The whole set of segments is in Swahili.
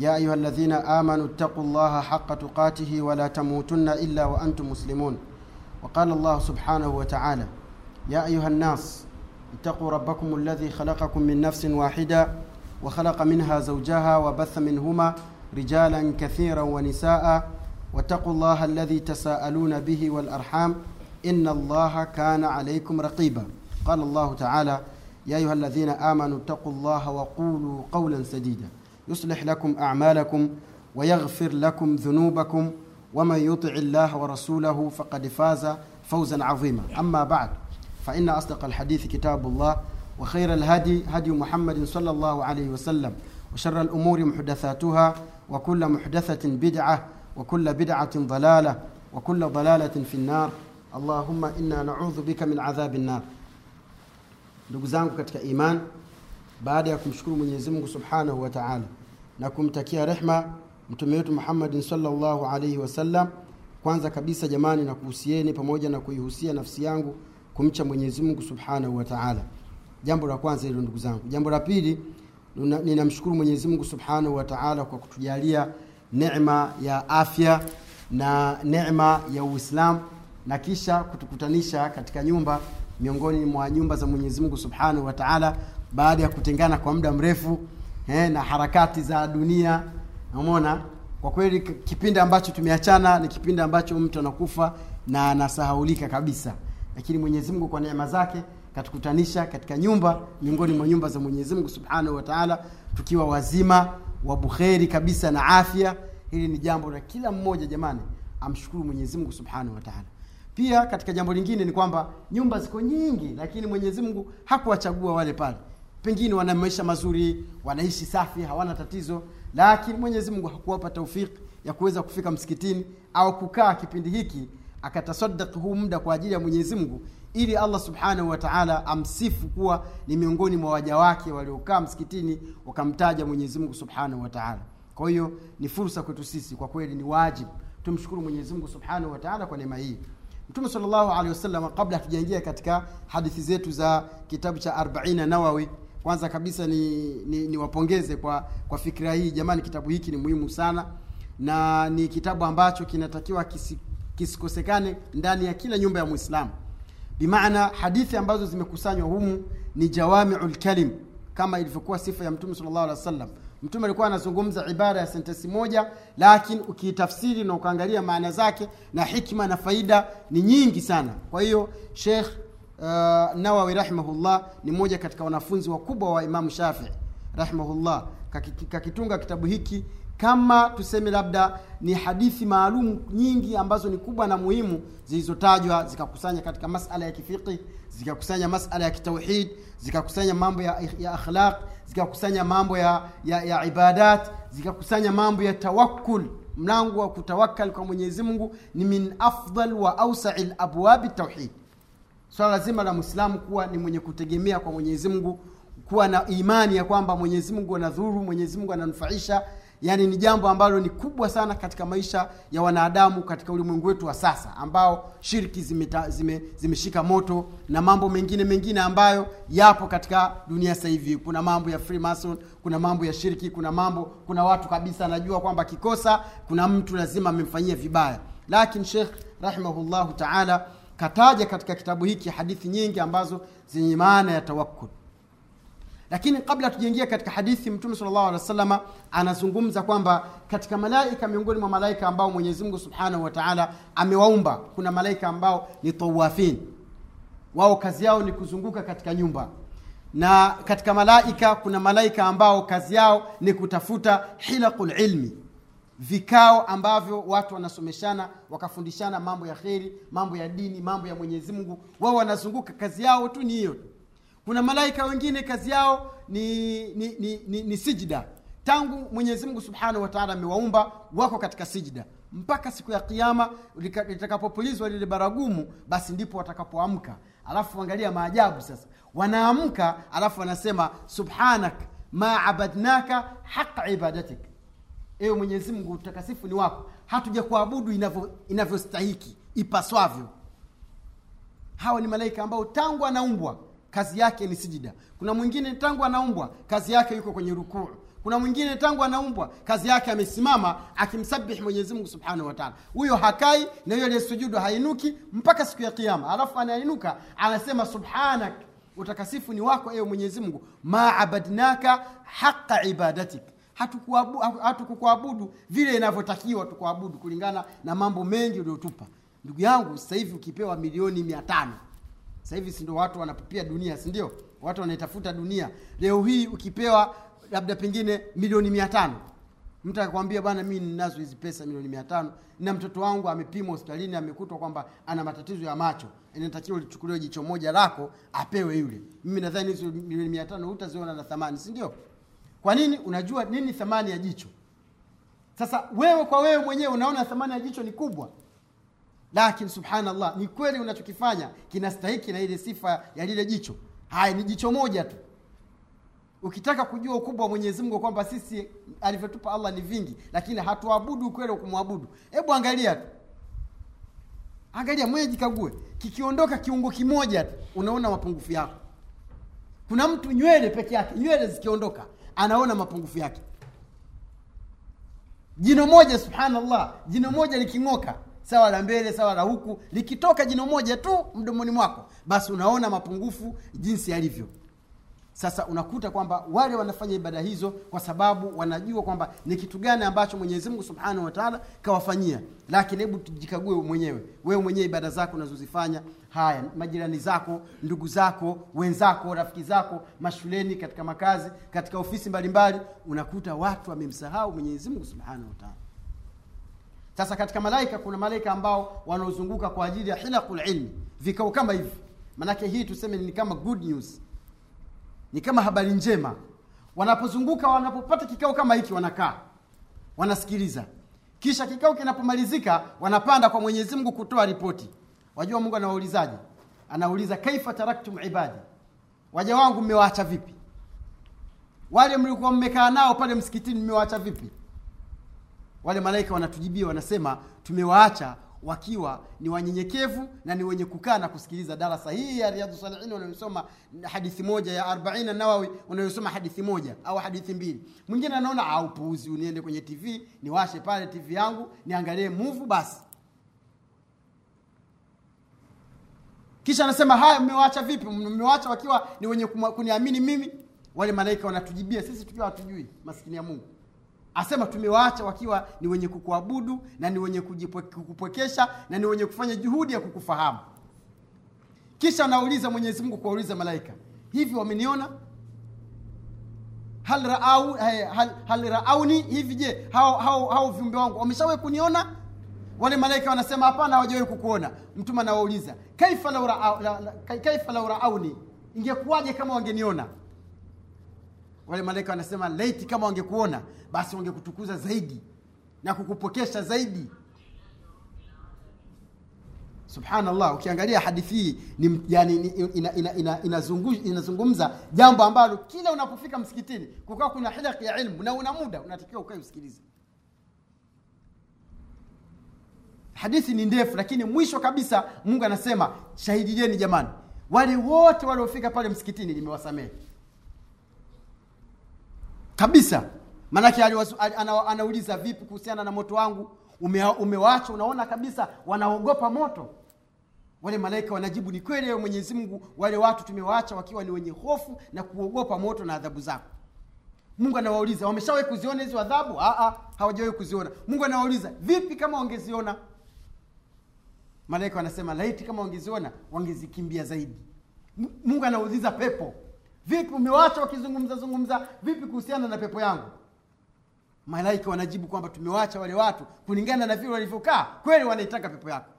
يا أيها الذين آمنوا اتقوا الله حق تقاته ولا تموتن إلا وأنتم مسلمون. وقال الله سبحانه وتعالى يا أيها الناس اتقوا ربكم الذي خلقكم من نفس واحدة وخلق منها زوجها وبث منهما رجالا كثيرا ونساء. واتقوا الله الذي تساءلون به والأرحام إن الله كان عليكم رقيبا. قال الله تعالى يا أيها الذين آمنوا اتقوا الله وقولوا قولا سديدا. يصلح لكم أعمالكم ويغفر لكم ذنوبكم ومن يطع الله ورسوله فقد فاز فوزا عظيما. أما بعد فإن أصدق الحديث كتاب الله وخير الهدي هدي محمد صلى الله عليه وسلم وشر الأمور محدثاتها وكل محدثة بدعة وكل بدعة ضلالة وكل ضلالة في النار. اللهم إنا نعوذ بك من عذاب النار. ndugu zangu katika baada ya kumshukuru mwenyezi mungu subhanahu wa taala na kumtakia rehma mtume wetu muhammadin salllahu alaihi wasallam kwanza kabisa jamani na kuhusieni pamoja na kuihusia nafsi yangu kumcha mwenyezi mungu subhanahu wa taala. Jambo la kwanza hilo ndugu zangu. Jambo la pili ninamshukuru mwenyezi mungu subhanahu wa taala kwa kutujalia nema ya afya na nema ya uislamu na kisha kutukutanisha katika nyumba miongoni mwa nyumba za mwenyezi mungu subhanahu wa taala baada ya kutengana kwa muda mrefu eh, na harakati za dunia. Umeona? Kwa kweli kipindi ambacho tumeachana ni kipindi ambacho mtu anakufa na anasahaulika kabisa. Lakini mwenyezi mungu kwa neema zake katukutanisha katika nyumba miongoni mwa nyumba za mwenyezi mungu subhanahu wataala tukiwa wazima wa bukheri kabisa na afya. Hili ni jambo la kila mmoja jamani amshukuru mwenyezi mungu subhanahu wataala pia katika jambo lingine ni kwamba nyumba ziko nyingi lakini mwenyezi mungu hakuwachagua wale pale pengine wana maisha mazuri wanaishi safi hawana tatizo lakini mwenyezi mungu hakuwapa taufiki ya kuweza kufika msikitini au kukaa kipindi hiki akatasadak huu muda kwa ajili ya mwenyezi mungu ili allah subhanahu wa amsifu kuwa ni miongoni mwa waja wake waliokaa msikitini wakamtaja mwenyezi mungu subhanahu wa taala. Kwa hiyo ni fursa kwetu sisi kwa kweli ni wajibu tumshukuru mwenyezi mungu subhanahu wa kwa neema hii. Mtume salllahu alehi wasallam kabla hatujaingia katika hadithi zetu za kitabu cha arbaina nawawi kwanza kabisa ni, ni, ni kwa kwa fikira hii. Jamani kitabu hiki ni muhimu sana na ni kitabu ambacho kinatakiwa kisi, kisikosekane ndani ya kila nyumba ya mwislamu bimaana hadithi ambazo zimekusanywa humu ni jawamiu lkalim kama ilivyokuwa sifa ya mtume salllahu alehi wasallam. Mtume alikuwa anazungumza ibara ya sentesi moja lakini ukiitafsiri na ukaangalia maana zake na hikma na faida ni nyingi sana. Kwa hiyo shekh uh, nawawi rahimahullah ni mmoja katika wanafunzi wakubwa wa imamu shafii rahimahullah. Kakitunga kitabu hiki kama tuseme labda ni hadithi maalum nyingi ambazo ni kubwa na muhimu zilizotajwa zikakusanya katika masala ya kifiqi zikakusanya masala ya kitauhid zikakusanya mambo ya, ya akhlaq zikakusanya mambo ya, ya, ya ibadat zikakusanya mambo ya tawakkul. Mlango wa kutawakal kwa mwenyezi mungu ni min afdal wa ausai labwabi tauhid swala so, zima la mwislamu kuwa ni mwenye kutegemea kwa mwenyezi mungu kuwa na imani ya kwamba mwenyezi mungu anadhuru mwenyezi mungu ananufaisha yaani ni jambo ambalo ni kubwa sana katika maisha ya wanadamu katika ulimwengu wetu wa sasa ambao shirki zimeshika zime, zime moto na mambo mengine mengine ambayo yapo katika dunia sasa hivi. Kuna mambo ya freemason kuna mambo ya shirki kuna mambo kuna watu kabisa anajua kwamba kikosa kuna mtu lazima amemfanyia vibaya. Lakini shekh rahimahullahu taala kataja katika kitabu hiki hadithi nyingi ambazo zenye maana ya tawakkul. Lakini kabla tujaingia katika hadithi mtume salllahu alehi wasalama anazungumza kwamba katika malaika miongoni mwa malaika ambao mwenyezi mungu subhanahu wataala amewaumba kuna malaika ambao ni tawafin. Wao kazi yao ni kuzunguka katika nyumba. Na katika malaika kuna malaika ambao kazi yao ni kutafuta hilaqu lilmi vikao ambavyo watu wanasomeshana wakafundishana mambo ya kheri mambo ya dini mambo ya mwenyezi mungu. Wao wanazunguka kazi yao tu ni hiyo kuna malaika wengine kazi yao ni ni, ni, ni, ni sijda. Tangu mwenyezi mungu subhanahu wataala amewaumba wako katika sijda. Mpaka siku ya kiama litakapopulizwa lile baragumu basi ndipo watakapoamka. Alafu angalia maajabu sasa. Wanaamka alafu wanasema subhanak ma abadnaka haqa ibadatik ewe mwenyezi mungu utakasifu ni wako. Hatuja kuabudu inavyo- ipaswavyo. Hawa ni malaika ambao tangu anaumbwa kazi yake ni sijida. Kuna mwingine tangu anaumbwa kazi yake yuko kwenye rukuu. Kuna mwingine tangu anaumbwa kazi yake amesimama akimsabihi mwenyezimungu subhanahu wataala huyo hakai na huyo aliyesujudu hainuki mpaka siku ya kiama alafu anainuka anasema subhanak utakasifu ni wako ewe mwenyezi mungu. Ma abadnaka haqa ibadatik hatukukuabudu vile inavyotakiwa tukuabudu kulingana na mambo mengi uliotupa ndugu yangu sasa hivi ukipewa milioni mia tano sasa hivi watu wanapopia dunia si ndio? Watu wanaitafuta dunia. Leo hii ukipewa labda pengine milioni mia tano mtu akakwambia bwana mi ninazo hizi pesa milioni mia tano na mtoto wangu amepimwa hospitalini amekutwa kwamba ana matatizo ya macho inatakiwa lichukuliwe jicho moja lako apewe yule. Mimi nadhani hizo milioni mia tano hutaziona na thamani si ndio kwa nini? Unajua nini thamani ya jicho? Sasa wewe kwa wewe mwenyewe unaona thamani ya jicho ni kubwa. Lakini subhanallah ni kweli unachokifanya kinastahiki na ile sifa ya lile jicho. Haya ni jicho moja tu. Ukitaka kujua ukubwa wa mwenyezi mungu kwamba sisi alivyotupa allah ni vingi lakini hatuabudu ukweli wa kumwabudu. Hebu angalia tu. Angalia mwenye jikague. Kikiondoka kiungo kimoja tu unaona mapungufu yako. Kuna mtu nywele peke yake nywele zikiondoka anaona mapungufu yake. Jino moja subhanallah jino moja liking'oka sawa la mbele sawa la huku likitoka jino moja tu mdomoni mwako basi unaona mapungufu jinsi yalivyo sasa unakuta kwamba wale wanafanya ibada hizo kwa sababu wanajua kwamba ni kitu gani ambacho mwenyezi mungu subhanahu wataala kawafanyia. Lakini hebu tujikague mwenyewe. Wewe mwenyewe ibada zako unazozifanya haya majirani zako ndugu zako wenzako rafiki zako mashuleni katika makazi katika ofisi mbalimbali unakuta watu wamemsahau mwenyezi mungu subhanahu wataala sasa katika malaika kuna malaika ambao wanaozunguka kwa ajili ya hilaqul ilmi vikao kama hivi. Manake hii tuseme ni kama good news ni kama habari njema. Wanapozunguka wanapopata kikao kama hiki wanakaa. Wanasikiliza. Kisha kikao kinapomalizika wanapanda kwa mwenyezi mungu kutoa ripoti. Wajua mungu anawaulizaje? Anauliza kaifa taraktum ibadi? Waja wangu mmewaacha vipi? Wale mlikuwa mmekaa nao pale msikitini mmewaacha vipi? Wale malaika wanatujibia wanasema tumewaacha wakiwa ni wanyenyekevu na ni wenye kukaa na kusikiliza darasa hii ya riadhu salihin wanayosoma hadithi moja ya arbaina nawawi unayosoma hadithi moja au hadithi mbili. Mwingine anaona aupuuzi niende kwenye tv niwashe pale tv yangu niangalie muvu basi. Kisha anasema haya mmewacha vipi? Mmewacha wakiwa ni wenye kuniamini mimi? Wale malaika wanatujibia sisi tukiwa hatujui maskini ya mungu asema tumewaacha wakiwa ni wenye kukuabudu na ni wenye kukupwekesha na ni wenye kufanya juhudi ya kukufahamu. Kisha anauliza mwenyezi mungu kuwauliza malaika hivi wameniona? Hal raau eh, hal, hal raauni hivi? Je hao, viumbe wangu wameshawahi kuniona? Wale malaika wanasema hapana hawajawahi kukuona. Mtume anawauliza kaifa lau raauni? Ingekuwaje kama wangeniona wale malaika wanasema laiti kama wangekuona basi wangekutukuza zaidi na kukupokesha zaidi. Subhanallah ukiangalia hadithi hii ni, yani, ni, ina, ina, ina, inazungu, jambo ambalo kila unapofika msikitini kukawa kuna hilaki ya ilmu na una muda unatakiwa ukae usikilize. Hadithi ni ndefu lakini mwisho kabisa mungu anasema shahidilieni jamani. Wale wote waliofika pale msikitini nimewasamehe kabisa. Maanake ana- anauliza vipi kuhusiana na moto wangu? Ume, umewacha unaona kabisa wanaogopa moto? Wale malaika wanajibu ni kweli ewe mwenyezi mungu wale watu tumewaacha wakiwa ni wenye hofu na kuogopa moto na adhabu zako. Mungu anawauliza wameshawahi kuziona hizo adhabu? Aa, hawajawahi kuziona. Mungu anawauliza vipi kama wangeziona? Malaika wanasema laiti kama wangeziona wangezikimbia zaidi. Mungu anauliza pepo vipi umewacha wakizungumza zungumza? Vipi kuhusiana na pepo yangu? Malaika wanajibu kwamba tumewacha wale watu kulingana na vile walivyokaa. Kweli wanaitaka pepo yako.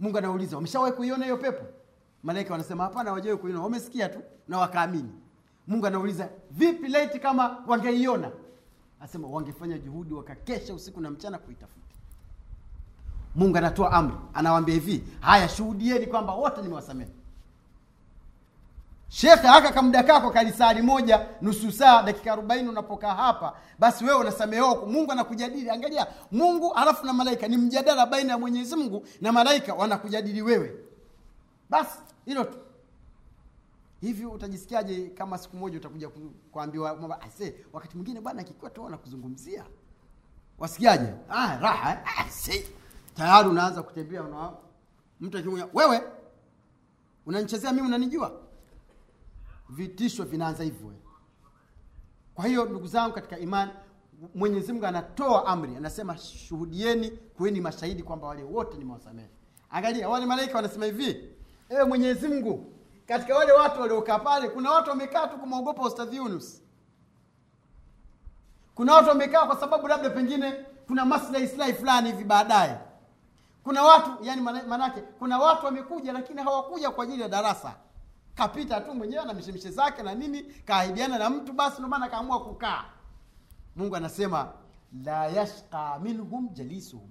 Mungu anauliza wameshawahi kuiona hiyo pepo? Malaika wanasema hapana hawajawahi kuiona. Wamesikia tu na wakaamini. Mungu anauliza vipi laiti kama wangeiona? Asema wangefanya juhudi wakakesha usiku na mchana kuitafuta. Mungu anatoa amri anawaambia hivi haya shuhudieni kwamba wote nimewasamehe shekhe aka kamda kako kalisali moja nusu saa dakika arobaini unapokaa hapa basi wewe unasamehewa mungu anakujadili. Angalia mungu alafu na malaika. Ni mjadala baina ya mwenyezi mungu na malaika wanakujadili wewe. Basi hilo tu. Hivi utajisikiaje kama siku moja utakuja kuambiwa ase wakati mwingine bwana akikiwa tu wanakuzungumzia wasikiaje? Ah, raha eh? ah, tayari unaanza kutembea una mtu wewe unanichezea mimi unanijua vitisho vinaanza hivyo. Kwa hiyo ndugu zangu katika imani mwenyezi mungu anatoa amri anasema shuhudieni kuweni mashahidi kwamba wale wote nimewasamehe. Angalia wale malaika wanasema hivi ewe mwenyezi mungu katika wale watu waliokaa pale kuna watu wamekaa tu kumwogopa ustadhi yunus. Kuna watu wamekaa kwa sababu labda pengine kuna maslahi islahi fulani hivi baadaye. Kuna watu yani manake kuna watu wamekuja lakini hawakuja kwa ajili ya darasa kapita tu mwenyewe na mishemishe zake na nini kaahidiana na mtu basi ndio maana kaamua kukaa. Mungu anasema la yashqa minhum jalisuhum.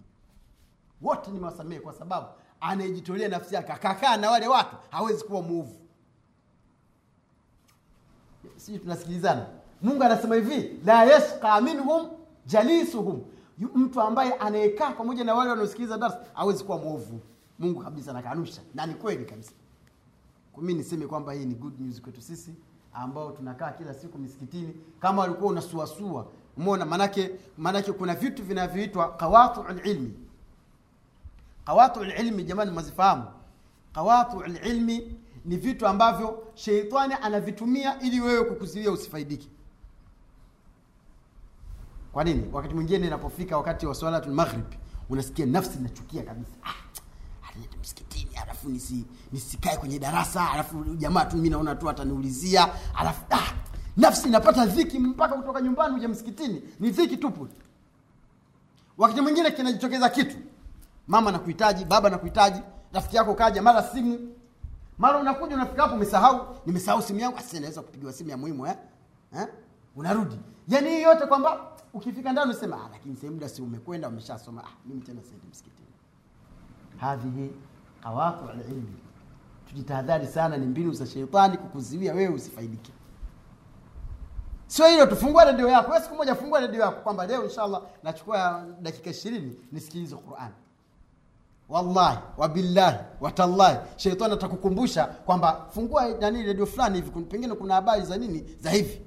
Wote nimewasamehe kwa sababu anayejitolea nafsi yake akakaa na wale watu hawezi kuwa muovu. Sijui tunasikilizana. Mungu anasema hivi la yashqa minhum jalisuhum. Mtu ambaye anayekaa pamoja na wale wanaosikiliza darsa hawezi kuwa mwovu mungu kabisa nakanusha na ni kweli kabisa Mimi niseme kwamba hii ni good news kwetu sisi ambao tunakaa kila siku misikitini kama walikuwa unasuasua umeona manake manake kuna vitu vinavyoitwa qawatul ilmi. Qawatul ilmi jamani mwazifahamu. Qawatul ilmi ni vitu ambavyo sheitani anavitumia ili wewe kukuzuia usifaidike. Kwa nini? Wakati mwingine inapofika wakati wa swalatul maghrib unasikia nafsi inachukia kabisa. Ah, anaenda msikitini alafu nisi, nisikae kwenye darasa alafu jamaa tu mi naona tu ataniulizia alafu ah, nafsi inapata dhiki mpaka kutoka nyumbani uja msikitini ni dhiki tupu wakati mwingine kinajitokeza kitu mama nakuhitaji baba nakuhitaji rafiki yako kaja mara simu mara unakuja unafika hapo umesahau nimesahau simu yangu asi naweza kupigiwa simu ya muhimu eh? Eh? unarudi yaani hii yote kwamba ukifika ndani unasema ah, lakini sehemu muda si umekwenda umeshasoma ah, mimi tena siendi msikitini hadhihi qawatu alilmi tujitahadhari sana ni mbinu za sheitani kukuziwia wewe usifaidike. Sio hilo tufungua redio yako. Wewe siku moja fungua redio yako kwamba leo inshallah nachukua dakika ishirini nisikilize quran. Wallahi wabillahi watallahi sheitani atakukumbusha kwamba fungua nani redio fulani hivi pengine kuna habari za nini za hivi.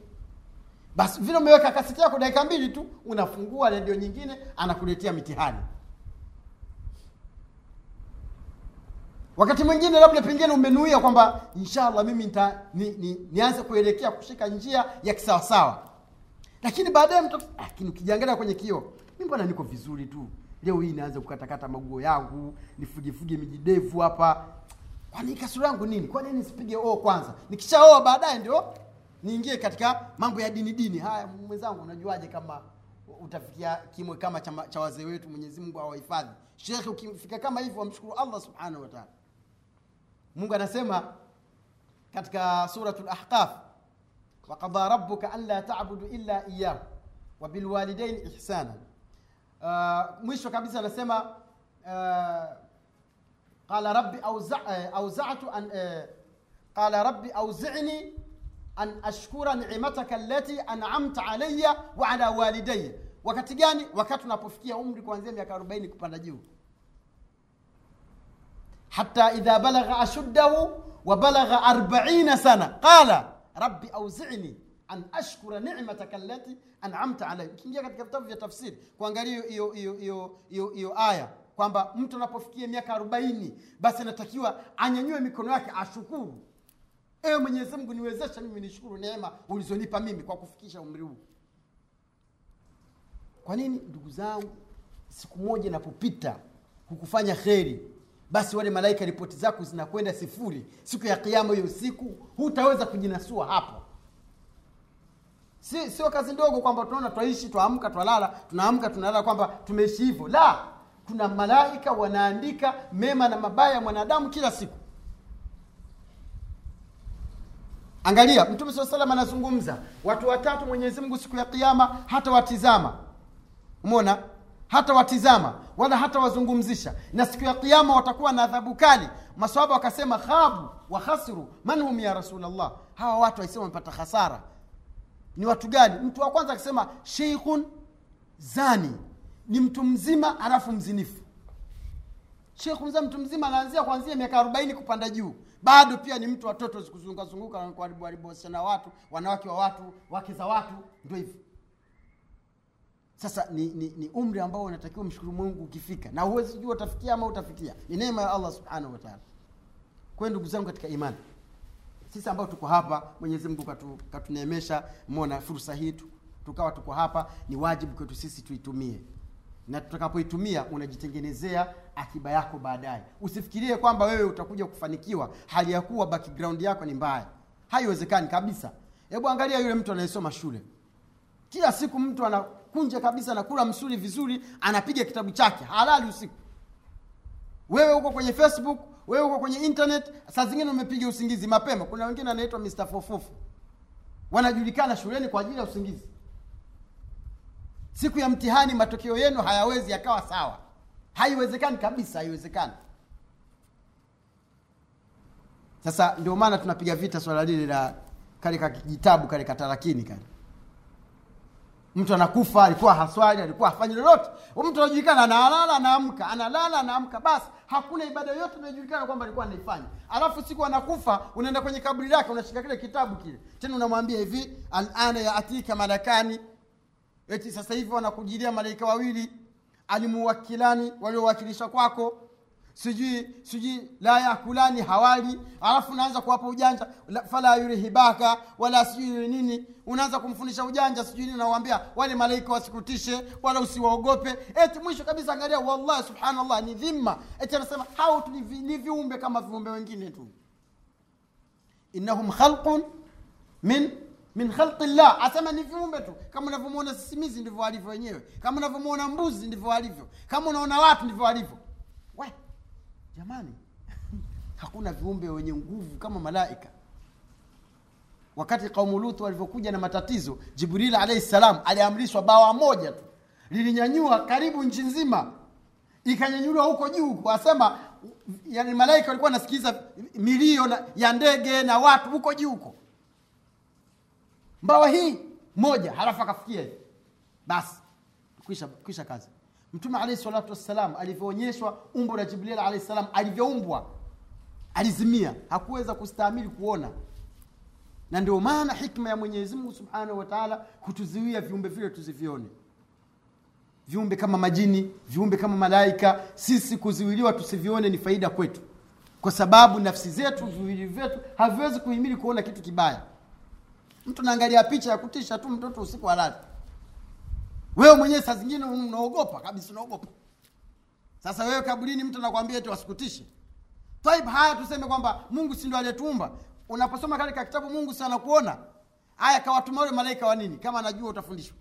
Basi vile umeweka kaseti yako dakika mbili tu unafungua redio nyingine anakuletea mitihani wakati mwingine labda pengine umenuia kwamba inshallah mimi nita, ni, ni, nianze kuelekea kushika njia ya kisawasawa. Lakini baadaye mtu lakini ukijiangalia kwenye kio mi mbona niko vizuri tu? Leo hii naanza kukatakata maguo yangu nifugefuge mijidevu hapa. Kwani kasura yangu nini? Kwa nini nisipige oo kwanza? Nikishaoa baadaye ndio niingie katika mambo ya dini dini. Haya mwenzangu unajuaje kama utafikia kimwe kama cha, cha wazee wetu mwenyezi mungu awahifadhi shekhe ukifika kama hivyo wamshukuru allah subhanahu wa taala mungu anasema katika suratul ahqaf waqada rabbuka an la tabudu illa iyahu wabilwalidaini ihsana. Uh, mwisho kabisa anasema uh, qala rabbi auza- auzatu an uh, qala rabbi auzini an ashkura ni'mataka allati an'amta alayya wa ala wakati gani? Wakati unapofikia umri kuanzia miaka 40 kupanda juu hata idha balagha ashuddahu wa balagha arbaina sana qala rabbi auzini an ashkura nimataka lati an'amta alayhi. Ukiingia katika vitabu vya tafsiri kuangalia hiyo hiyo hiyo hiyo hiyo aya kwamba mtu anapofikia miaka arobaini basi anatakiwa anyanyue mikono yake ashukuru, ewe Mwenyezi Mungu, niwezesha mimi nishukuru neema ulizonipa mimi kwa kufikisha umri huu. Kwa nini ndugu zangu, siku moja inapopita hukufanya kheri basi wale malaika ripoti zako zinakwenda sifuri. Siku ya kiama hiyo siku hutaweza kujinasua hapo. Si sio kazi ndogo kwamba tunaona twaishi twaamka twalala tunaamka tunalala kwamba tumeishi hivyo. La kuna malaika wanaandika mema na mabaya ya mwanadamu kila siku. Angalia mtume saa salam anazungumza. Watu watatu mwenyezi mungu siku ya kiama hata watizama. Umeona hata watizama wala hata wazungumzisha. Na siku ya kiama watakuwa na adhabu kali. Maswaba wakasema khabu wa khasiru man hum ya rasulllah hawa watu waisema wamepata hasara ni watu gani? Mtu wa kwanza akisema sheikhun zani ni mtu mzima alafu mzinifu. Mzima mtu mzima anaanzia kuanzia miaka arobaini kupanda juu. Bado pia ni mtu watoto kuzungukazunguka kuharibu wasichana watu wanawake wa watu wake za watu ndio hivyo sasa ni, ni, ni umri ambao unatakiwa mshukuru mungu ukifika. Na huwezi jua utafikia ama utafikia. Ni neema ya allah subhanahu wataala kwayo ndugu zangu katika imani sisi ambao tuko hapa mwenyezi mungu katu, katuneemesha mona fursa hii tukawa tuko hapa ni wajibu kwetu sisi tuitumie. Na tutakapoitumia unajitengenezea akiba yako baadaye. Usifikirie kwamba wewe utakuja kufanikiwa hali ya kuwa background yako ni mbaya. Haiwezekani kabisa. Hebu angalia yule mtu anayesoma shule. Kila siku mtu anakunja kabisa anakula msuri vizuri anapiga kitabu chake. Halali usiku. Wewe uko kwenye facebook wewe uko kwenye internet saa zingine umepiga usingizi mapema. Kuna wengine anaitwa mr fofofu wanajulikana shuleni kwa ajili ya usingizi. Siku ya mtihani matokeo yenu hayawezi yakawa sawa. Haiwezekani kabisa haiwezekani. Sasa ndio maana tunapiga vita swala lile la kale kakijitabu kale katarakini kale mtu anakufa alikuwa haswali alikuwa hafanyi lolote. Mtu anajulikana analala anaamka analala anaamka basi hakuna ibada yoyote inayojulikana kwamba alikuwa anaifanya. Alafu siku anakufa unaenda kwenye kaburi lake unashika kile kitabu kile. Tena unamwambia hivi alana yaatika malakani. Eti sasa hivi wanakujilia malaika wawili alimuwakilani waliowakilisha kwako sijui sijui la yakulani hawali alafu unaanza kuwapa ujanja la- fala yurihibaka wala sijui nini unaanza kumfundisha ujanja sijui nini nawambia wale malaika wasikutishe wala usiwaogope. Eti mwisho kabisa angalia wallahi subhanallah ni dhima eti anasema hao ni viumbe kama viumbe wengine tu. Innahum khalqun min min khalqi llah asema ni viumbe tu. Kama unavyomwona sisimizi ndivyo walivyo wenyewe. Kama unavyomwona mbuzi ndivyo walivyo kama unaona watu ndivyo walivyo jamani hakuna viumbe wenye nguvu kama malaika. Wakati kaumu lutu walivyokuja na matatizo jibril alaihi salam aliamrishwa bawa moja tu. Lilinyanyua karibu nchi nzima. Ikanyanyuliwa huko juu wasema yani malaika walikuwa wanasikiliza milio na, ya ndege na watu huko juu huko. Mbawa hii moja halafu akafikia basi kwisha, kwisha kazi mtume alaihi salatu wassalam alivyoonyeshwa umbo la jibril alaihi salam alivyoumbwa alizimia. Hakuweza kustahimili kuona. Na ndio maana hikma ya mwenyezi mungu subhanahu wa taala viumbe vile tusivione viumbe kama majini viumbe kama malaika sisi kuzuiliwa tusivione ni faida kwetu. Kwa sababu nafsi zetu viwili vyetu haviwezi kuhimili kuona kitu kibaya. Mtu naangalia picha ya kutisha tu mtoto usiku halali wewe mwenyewe saa zingine unaogopa kabisa unaogopa. Sasa wewe kaburini mtu anakwambia eti wasikutishe. Taib haya tuseme kwamba mungu si ndo aliyetuumba. Unaposoma katika kitabu mungu si anakuona haya kawatuma ule malaika wa nini? Kama anajua utafundishwa.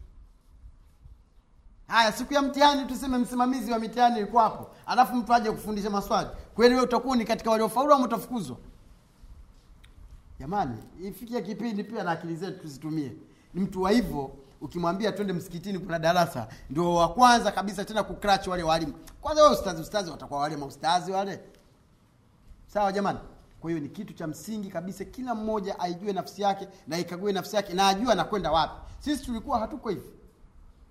Haya siku ya mtihani tuseme msimamizi wa mitihani ilikuwa hapo alafu mtu aje kufundisha maswali. Kweli wewe utakuwa ni katika waliofaulu ama utafukuzwa? Jamani ifikie kipindi pia na akili zetu tuzitumie. Ni mtu wa hivyo ukimwambia twende msikitini kuna darasa ndio wa kwanza kabisa tena kukrach wale walimu. Kwanza wale ustazi ustazi watakuwa wale maustazi wale. Sawa jamani? Kwa hiyo ni kitu cha msingi kabisa kila mmoja aijue nafsi yake na ikague nafsi yake na ajue anakwenda wapi. Sisi tulikuwa hatuko hivi.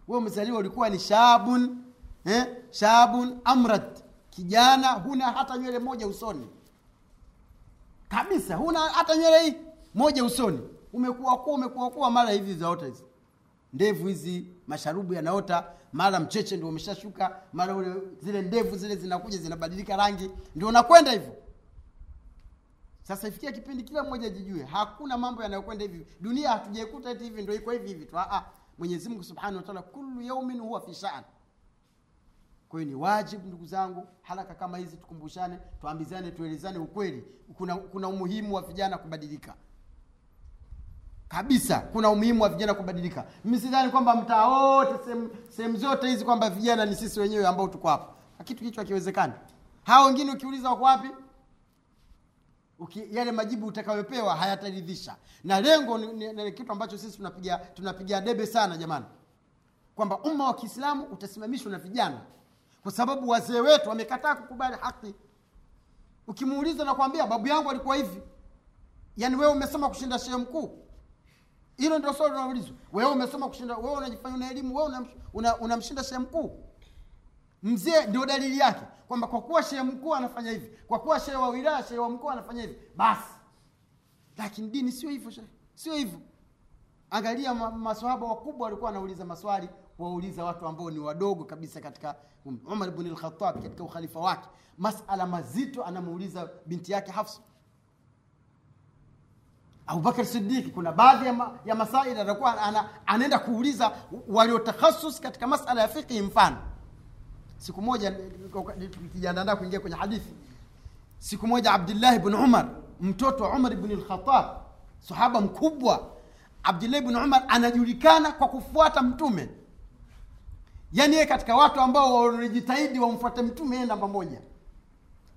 Wewe umezaliwa ulikuwa ni shabun eh? shabun amrad. Kijana huna hata nywele moja usoni. Kabisa huna hata nywele hii moja usoni. Umekuwa kuwa umekuwa kuwa mara hivi zaota hizi ndevu hizi masharubu yanaota mara mcheche ndio umeshashuka mara ule zile ndevu zile zinakuja zinabadilika rangi ndio unakwenda hivyo. Sasa ifikia kipindi kila mmoja ajijue hakuna mambo yanayokwenda hivi. Dunia hatujaikuta eti hivi ndio iko hivi hivi tu. Ah mwenyezi mungu subhanahu wataala kullu yaumin huwa fi shan kwa hiyo ni wajibu ndugu zangu haraka kama hizi tukumbushane tuambizane tuelezane ukweli. Kuna, kuna umuhimu wa vijana kubadilika kabisa kuna umuhimu wa vijana kubadilika. Msidhani kwamba mtaa wote sehemu- zote hizi kwamba vijana ni sisi wenyewe ambao tuko hapa. Kitu hicho hakiwezekani. Hao wengine ukiuliza wako wapi Uki, yale majibu utakayopewa hayataridhisha. Na lengo ni, ni, ni kitu ambacho sisi tunapiga tunapiga debe sana jamani. Kwamba umma wa kiislamu utasimamishwa na vijana. Kwa sababu wazee wetu wamekataa kukubali haki. Ukimuuliza nakwambia babu yangu alikuwa hivi. Yaani wewe umesoma kushinda shehe mkuu hilo ndio swali unaulizwa. Wewe umesoma kushinda wewe unajifanya una elimu wewe unamshinda una, unamshinda shehe mkuu mzee ndio dalili yake kwamba kwa kuwa shehe mkuu anafanya hivi kwa kuwa shehe wa wilaya shehe wa mkuu anafanya hivi basi. Lakini dini sio hivyo shehe. Sio hivyo. Angalia ma, maswahaba wakubwa walikuwa wanauliza maswali wauliza watu ambao ni wadogo kabisa katika um, umar bn lkhatab katika ukhalifa wake. Masala mazito anamuuliza binti yake hafsa abubakar sidiki kuna baadhi ya, ma, ya masaili atakuwa ana, anaenda kuuliza waliotakhasus katika masala ya fiqhi mfano. Siku moja tukijiandaa kuingia kwenye hadithi. Siku moja Abdullah bn umar mtoto wa umar ibn al-Khattab, sahaba mkubwa Abdullah bn umar anajulikana kwa kufuata mtume. Yaani yeye katika watu ambao walijitahidi wamfuate mtume namba moja.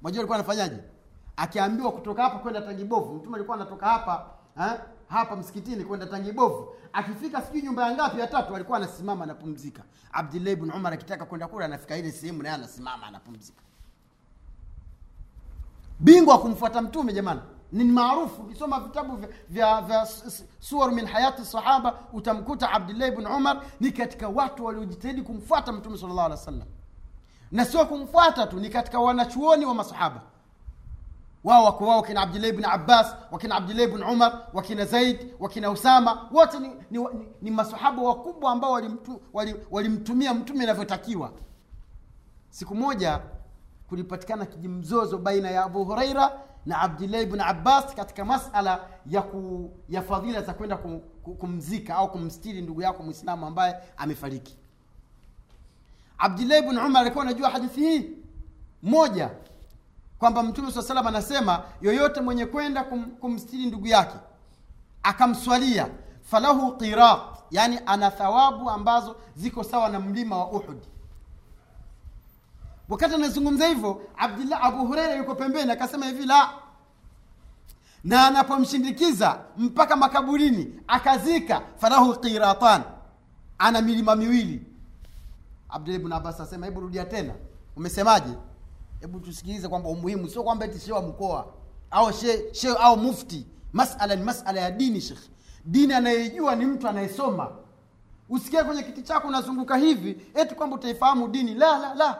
Mwajua alikuwa anafanyaje? Akiambiwa kutoka hapa kwenda tangibovu mtume alikuwa anatoka hapa ha? hapa msikitini kwenda tangibovu akifika sijui nyumba ya ngapi ya tatu alikuwa anasimama anapumzika. Abdillahi bn umar akitaka kwenda kule anafika ile sehemu naye anasimama anapumzika. Bingwa kumfuata mtume jamani. Ni maarufu. Ukisoma vitabu vya, vya, vya suwar min hayati sahaba utamkuta abdulahi bn umar ni katika watu waliojitahidi kumfuata mtume sal llah alih wa sallam na sio kumfuata tu ni katika wanachuoni wa masahaba wao wako wao wakina abdulahi bni abbas wakina abdullahi bni umar wakina zaid wakina usama. Wote ni, ni, ni, ni masahaba wakubwa ambao walimtumia wali, wali mtume inavyotakiwa. Siku moja kulipatikana kijimzozo baina ya abu huraira na abdulahi bni abbas katika masala ya ku, ya fadhila za kwenda kum, kumzika au kumstiri ndugu yako mwislamu ambaye amefariki. Abdulahi bni umar alikuwa anajua hadithi hii. Moja kwamba mtume saa salam anasema yoyote mwenye kwenda kum, kumstiri ndugu yake akamswalia falahu qirat yani ana thawabu ambazo ziko sawa na mlima wa uhud. Wakati anazungumza hivyo abdullah abu hureira yuko pembeni akasema hivi la. Na anapomshindikiza mpaka makaburini akazika falahu qiratan. Ana milima miwili. Abdullah ibn abbas asema hebu rudia tena. Umesemaje hebu tusikilize kwamba umuhimu sio kwamba eti shehe wa mkoa au shehe she, au mufti. Masala ni masala ya dini shekh dini anayejua ni mtu anayesoma. Usikie kwenye kiti chako unazunguka hivi eti kwamba utaifahamu dini. La la la.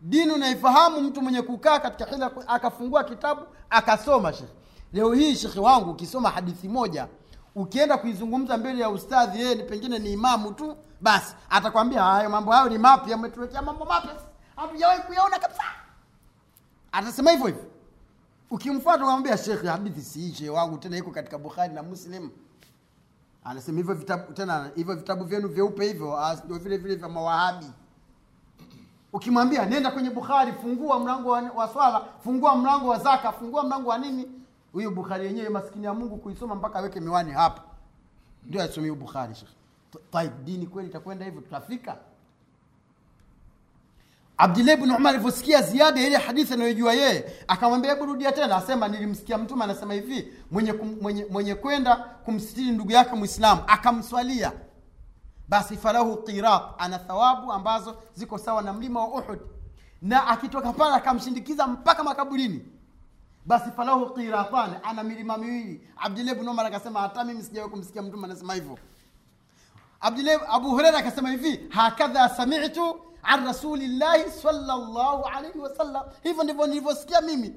Dini unaifahamu mtu mwenye kukaa katika hila akafungua kitabu akasoma shekh leo hii shekhe wangu ukisoma hadithi moja ukienda kuizungumza mbele ya ustadhi yeye pengine ni imamu tu basi atakwambia hayo mambo hayo ni mapya ametuwekea mambo mapya hatujawahi kuyaona kabisa. Atasema hivyo hivyo. Ukimfuata ukamwambia shekhe hadithi siishe wangu tena iko katika bukhari na muslim. Anasema hivyo vitabu tena hivyo vitabu vyenu vyeupe hivyo ndio vile vile vya mawahabi. Ukimwambia nenda kwenye bukhari fungua mlango wa, wa swala fungua mlango wa zaka fungua mlango wa nini. Huyo bukhari yenyewe maskini ya mungu kuisoma mpaka aweke miwani hapa. Ndio asomie bukhari shekhe dini kweli itakwenda hivyo? Tutafika abdillahi bn umar alivyosikia ziada ile hadithi anayojua yeye akamwambia hebu tena. Asema nilimsikia mtume anasema hivi mwenye, kum, mwenye, mwenye kwenda kumsitiri ndugu yake mwislamu akamswalia. Basi falahu qirat ana thawabu ambazo ziko sawa na mlima wa uhud. Na akitoka pale akamshindikiza mpaka makaburini. Basi falahu qiratan ana milima miwili. Abdullah bn umar akasema hata mimi sijawahi kumsikia mtume anasema hivyo. Abdullah abu hureira akasema hivi hakadha samitu an rasulillahi salllahu alaihi wasallam hivyo ndivyo nilivyosikia mimi.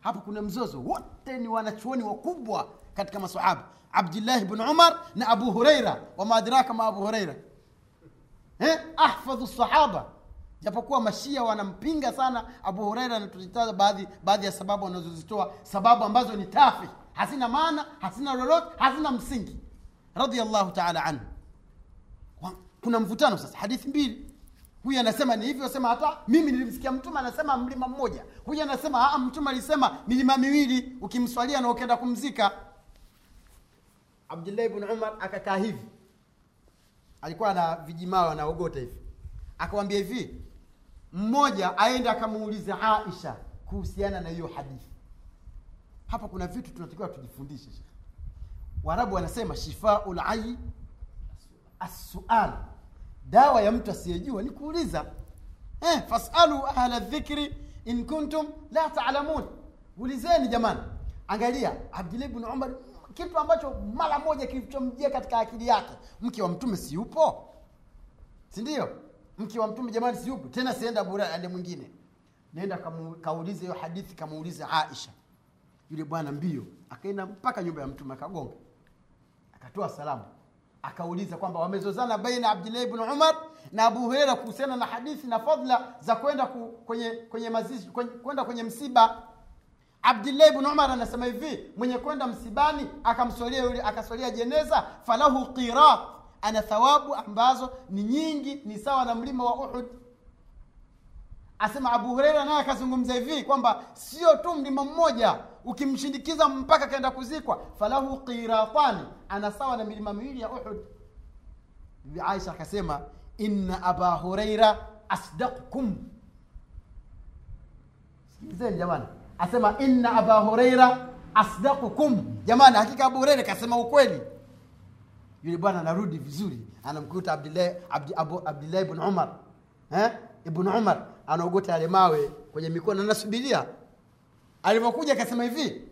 Hapo kuna mzozo. Wote ni wanachuoni wakubwa katika masahaba abdillahi bn umar na abu hureira wama adraka ma abu hureira eh? ahfadhu sahaba. Japokuwa mashia wanampinga sana abu hureira natuitaza baadhi baadhi ya sababu wanazozitoa. Sababu ambazo ni tafi. Hazina maana hazina lolote hazina msingi. Radiallahu taala anhu. Kuna mvutano sasa. Hadithi mbili huyu anasema ni hivyo sema hata mimi nilimsikia mtume anasema mlima mmoja. Huyu anasema mtume alisema milima miwili ukimswalia na ukienda kumzika. Abdullahi bn umar akakaa hivi. Alikuwa na vijimao anaogota hivi. Akawambia hivi mmoja aende akamuulize aisha kuhusiana na hiyo hadithi. Hapa kuna vitu tunatakiwa tujifundishe warabu wanasema shifau layi assual dawa ya mtu asiyejua ni kuuliza. Eh, fasalu ahla dhikri in kuntum la talamun. Ulizeni jamani. Angalia abdullah ibn umar kitu ambacho mara moja kilichomjia katika akili yake. Mke wa mtume si yupo? Si ndio? Mke wa mtume jamani si yupo? Tena sienda bure ande mwingine. Nenda kaulize hiyo hadithi kamuulize aisha. Yule bwana mbio akaenda mpaka nyumba ya mtume akagonga. Akatoa salamu akauliza kwamba wamezozana baina abdillahi bnu umar na abu hureira kuhusiana na hadithi na fadla za kwenda ku, kwenye kwenye mazishi kwenda kwenye msiba. Abdillahi bnu umar anasema hivi mwenye kwenda msibani akamswalia yule akaswalia jeneza falahu qirat. Ana thawabu ambazo ni nyingi ni sawa na mlima wa uhud asema abu hureira naye akazungumza hivi kwamba sio tu mlima mmoja ukimshindikiza mpaka akaenda kuzikwa falahu qiratani ana sawa na milima miwili ya uhud. Bibi aisha akasema inna aba hureira asdaqukum sikilizeni jamani. Asema inna aba hureira asdaqukum jamani hakika abu hureira kasema ukweli. Yule bwana anarudi vizuri anamkuta abdillahi abdi, umar. Eh? ibn umar anaogota yale mawe kwenye mikono. Anasubiria alivyokuja akasema hivi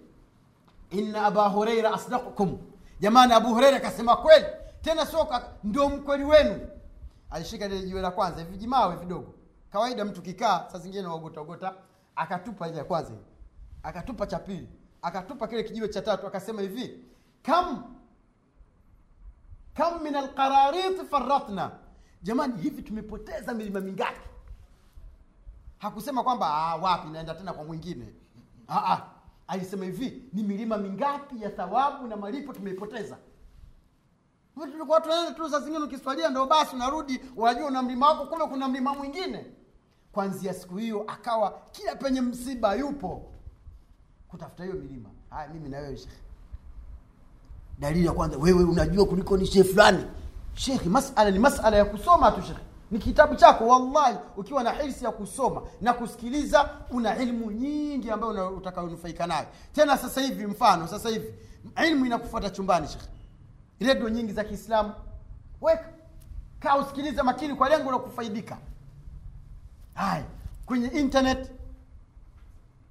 inna aba hureira asdaqukum. Jamani abu hureira akasema kweli tena sio ndio mkweli wenu. Alishika lile jiwe la kwanza hivi jimawe vidogo. Kawaida mtu kikaa saa zingine naogota ogota akatupa ile ya kwanza akatupa cha pili akatupa kile kijiwe cha tatu akasema hivi kam kam min alqararit faratna jamani hivi tumepoteza milima mingapi hakusema kwamba ah, wapi naenda tena kwa mwingine. Ah, ah. alisema hivi ni milima mingapi ya thawabu na malipo tumeipoteza? Tulikuwa tunaenda tu saa zingine ukiswalia ndo basi unarudi unajua una mlima wako kumbe kuna mlima mwingine. Kwanzia siku hiyo akawa kila penye msiba yupo. Kutafuta hiyo milima. Haya mimi na wewe shekhe dalili ya kwanza wewe unajua kuliko ni shehe fulani. Shekhe masala ni masala ya kusoma tu shekhe ni kitabu chako wallahi ukiwa na hirsi ya kusoma na kusikiliza una ilmu nyingi ambayo utakayonufaika nayo. Tena sasa hivi mfano sasa hivi ilmu inakufuata chumbani shekhe. Redio nyingi za kiislamu. Weka. Kaa usikilize makini kwa lengo la kufaidika. Haya kwenye internet.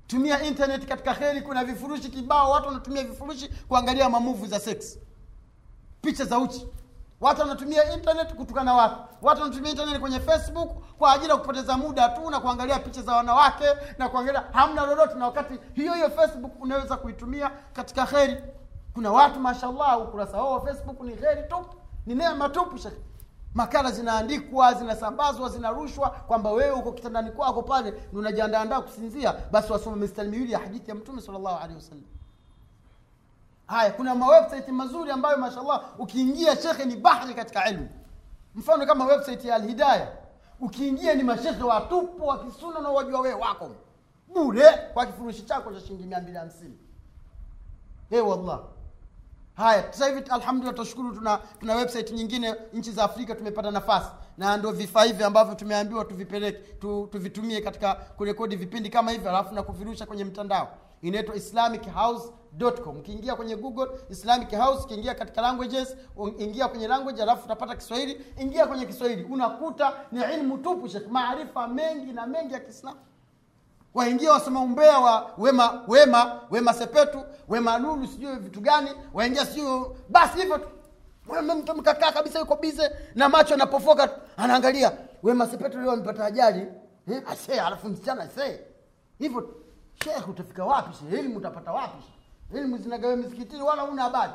Tumia internet katika kheri kuna vifurushi kibao watu wanatumia vifurushi kuangalia mamuvu za sex. Picha za uchi watu wanatumia internet kutukana watu. Watu wanatumia internet kwenye facebook kwa ajili ya kupoteza muda tu na kuangalia picha za wanawake na kuangalia hamna lolote na wakati hiyo hiyo facebook unaweza kuitumia katika kheri. Kuna watu mashallah ukurasa wao wa facebook ni kheri tu ni neema tupu shekhe makala zinaandikwa zinasambazwa zinarushwa kwamba wewe uko kitandani kwako pale unajiandaandaa kusinzia basi wasome mistari miwili ya hadithi ya mtume salllahu alehi wasallam haya kuna mawebsite mazuri ambayo mashallah ukiingia shekhe ni bahri katika ilmu. Mfano kama website ya alhidaya. Ukiingia ni mashekhe watupu wa kisuna na wajua wewe wako. Bure kwa kifurushi chako cha shilingi mia mbili hamsini. Hey, wallah. Haya sasa hivi alhamdulillah tunashukuru tuna tuna website nyingine nchi za afrika tumepata nafasi. Na ndo vifaa hivi ambavyo tumeambiwa tuvipeleke tu, tuvitumie katika kurekodi vipindi kama hivi alafu na kuvirusha kwenye mtandao inaitwa islamichouse.com ukiingia kwenye google islamic house ukiingia katika languages ingia kwenye language alafu utapata kiswahili. Ingia kwenye kiswahili unakuta ni ilmu tupu shekh maarifa mengi na mengi ya kiislamu. Waingia wasoma umbea wa wema wema wema sepetu wema lulu sijui vitu gani. Waingia sijui basi hivyo tu. Mtu mkakaa kabisa yuko bize na macho anapofoka anaangalia wema sepetu leo amepata ajali. Eh, alafu msichana ase hivyo tu. Shekh utafika wapi? Shekh elimu utapata wapi? Shekh elimu zinagawa misikitini wala una habari.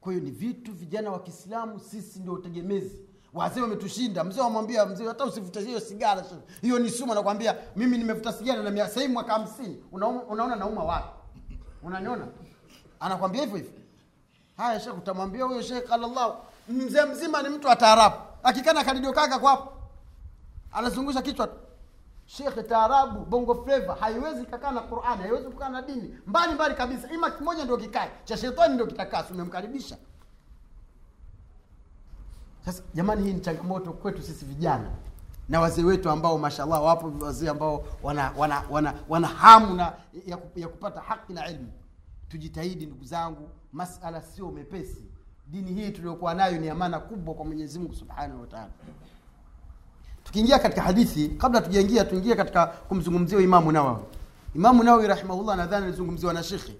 Kwa hiyo ni vitu vijana wa kiislamu sisi ndio utegemezi. Wazee wametushinda. Mzee wamwambia mzee hata usivute hiyo sigara hiyo ni sumu nakwambia mimi nimevuta sigara na sahii mwaka hamsini. Unaona nauma wapi? Unaniona? Anakwambia hivyo hivyo. Haya shekh utamwambia huyo shekh alallahu mzee mzima ni mtu wa akikana kalidio kaka kwapo anazungusha kichwa tu shekhe taarabu bongo fleva haiwezi kakaa na qurani haiwezi kukaa na dini. Mbali mbali kabisa. Ima kimoja ndio kikae. Cha shetani ndio kitakaa umemkaribisha? Sasa jamani hii ni changamoto kwetu sisi vijana na wazee wetu ambao mashallah wapo wazee ambao wana wana wana, wana hamu na ya, ya kupata haki na ilmu. Tujitahidi ndugu zangu masala sio mepesi. Dini hii tuliokuwa nayo ni amana kubwa kwa mwenyezi mungu subhanahu wataala tukiingia katika hadithi kabla tujaingia tuingie katika kumzungumzia imamu nawawi. Imamu nawawi rahimahullah nadhani alizungumziwa na shekhe.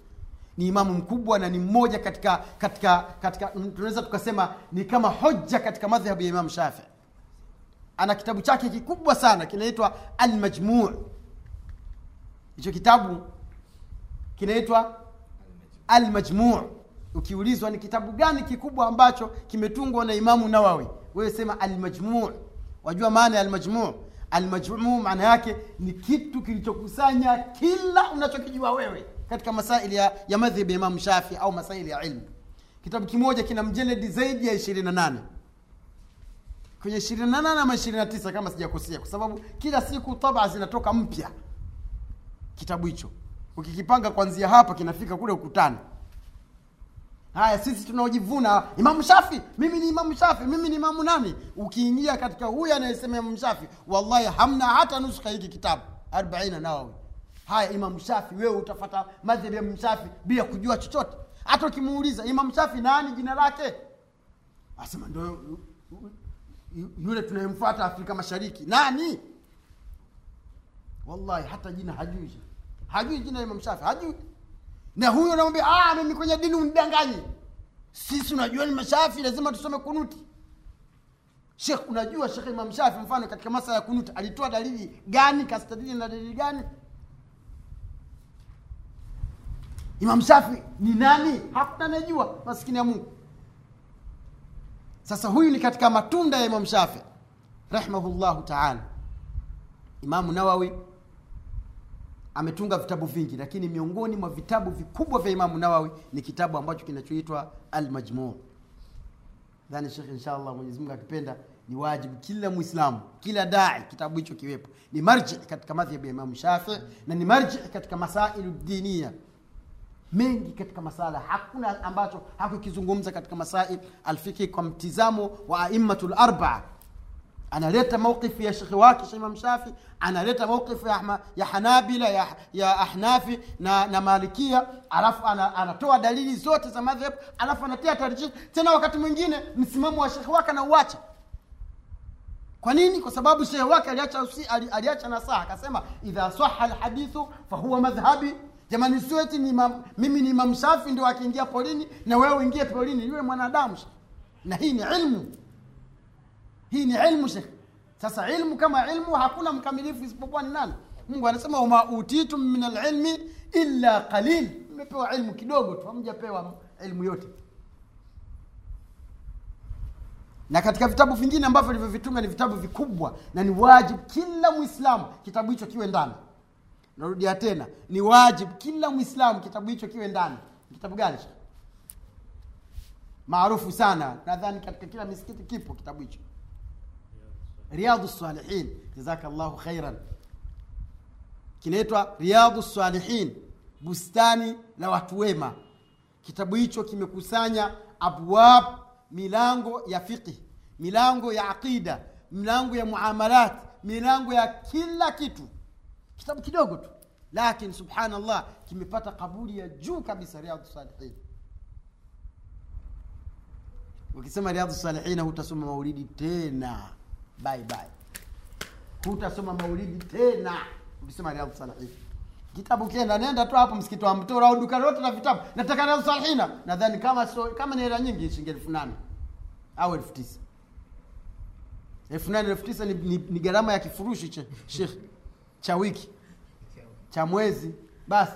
Ni imamu mkubwa na ni mmoja katika katika katika tunaweza tukasema ni kama hoja katika madhhabu ya imamu shafii ana kitabu chake kikubwa sana kinaitwa almajmuu hicho kitabu kinaitwa almajmuu ukiulizwa ni kitabu gani kikubwa ambacho kimetungwa na imamu nawawi wewe sema almajmuu wajua maana ya almajmuu almajmuu maana yake ni kitu kilichokusanya kila unachokijua wewe katika masaili ya, ya madhhab ya imamu shafi au masaili ya ilmu. Kitabu kimoja kina mjeledi zaidi ya ishirini na nane. Kwenye ishirini na nane ama ishirini na tisa kama sijakosea kwa sababu kila siku taba zinatoka mpya. Kitabu hicho ukikipanga kwanzia hapa kinafika kule ukutani haya sisi tunaojivuna. Imamu shafi mimi ni imamu shafi mimi ni imamu nani? Ukiingia katika huyu anayesema imamu shafi wallahi hamna hata nuska hiki kitabu. Arbaina nawawi haya imamu shafi wewe utafata madhhabi ya mshafi bila kujua chochote. Hata ukimuuliza imamu shafi nani jina lake? Asema ndo yule tunayemfuata afrika mashariki. Nani? Wallahi hata jina hajui. Hajui jina imam shafi hajui na huyo namwambia ah mimi kwenye dini unidanganyi sisi unajua ni mashafi lazima tusome kunuti. Shekh unajua shekh imam shafi mfano katika masala ya kunuti alitoa dalili gani kastadili na dalili gani? Imam shafi ni nani? Hakuna anayejua maskini ya mungu. Sasa huyu ni katika matunda ya imam shafi rahimahullahu taala. Imamu nawawi ametunga vitabu vingi lakini miongoni mwa vitabu vikubwa vya imamu nawawi ni kitabu ambacho kinachoitwa almajmuu dhani shekh inshallah mwenyezimungu akipenda ni wajibu kila mwislamu kila dai kitabu hicho kiwepo. Ni marji katika madhhabu ya imamu shafii na ni marji katika masailu dinia mengi katika masala hakuna ambacho hakukizungumza katika masail alfiki kwa mtizamo wa aimmatu larbaa analeta mauqifu ya shekhe wake imam shafi analeta mauqifu ya, ya hanabila ya, ya ahnafi na, na malikia alafu ana, anatoa dalili zote za madhhab alafu anatia tarjih. Tena wakati mwingine msimamo wa shekhe wake anauacha. Kwa nini? Kwa sababu shehe wake aliacha, usi, aliacha nasaha. Akasema idha saha lhadithu fahuwa madhhabi. Jamani siweti ni imam, mimi ni imam shafi ndio akiingia polini na wewe uingie polini yule mwanadamu. Na hii ni ilmu hii ni ilmu shekh sasa ilmu kama ilmu hakuna mkamilifu isipokuwa ni nani? Mungu anasema wama utitum min alilmi illa qalil. Mmepewa ilmu kidogo tu hamjapewa ilmu yote. Na katika vitabu vingine ambavyo livyovitunga ni vitabu vikubwa na ni wajibu kila mwislamu kitabu hicho kiwe ndani. Narudia tena ni wajibu kila mwislamu kitabu hicho kiwe ndani. Kitabu gani maarufu sana. Nadhani katika kila misikiti kipo kitabu hicho riyadhu salihin. Jazaka llahu khairan. Kinaitwa riyadhu salihin. Bustani la watu wema. Kitabu hicho kimekusanya abwab milango ya fiqhi milango ya aqida milango ya muamalat milango ya kila kitu. Kitabu kidogo tu. Lakini subhanallah kimepata kabuli ya juu kabisa riyadhu salihin. Ukisema riyadhu salihina hutasoma maulidi tena bye bye. Hutasoma maulidi tena. Ukisema riyadhu salihin. Kitabu kienda nenda tu hapo msikiti wa mtora au duka lote la vitabu. Nataka riyadhu salihina nadhani kama so, kama ni hela nyingi shilingi elfu nane. Au elfu tisa. Elfu nane elfu tisa ni, ni, ni gharama ya kifurushi cha shekh cha wiki. Cha mwezi. Basi.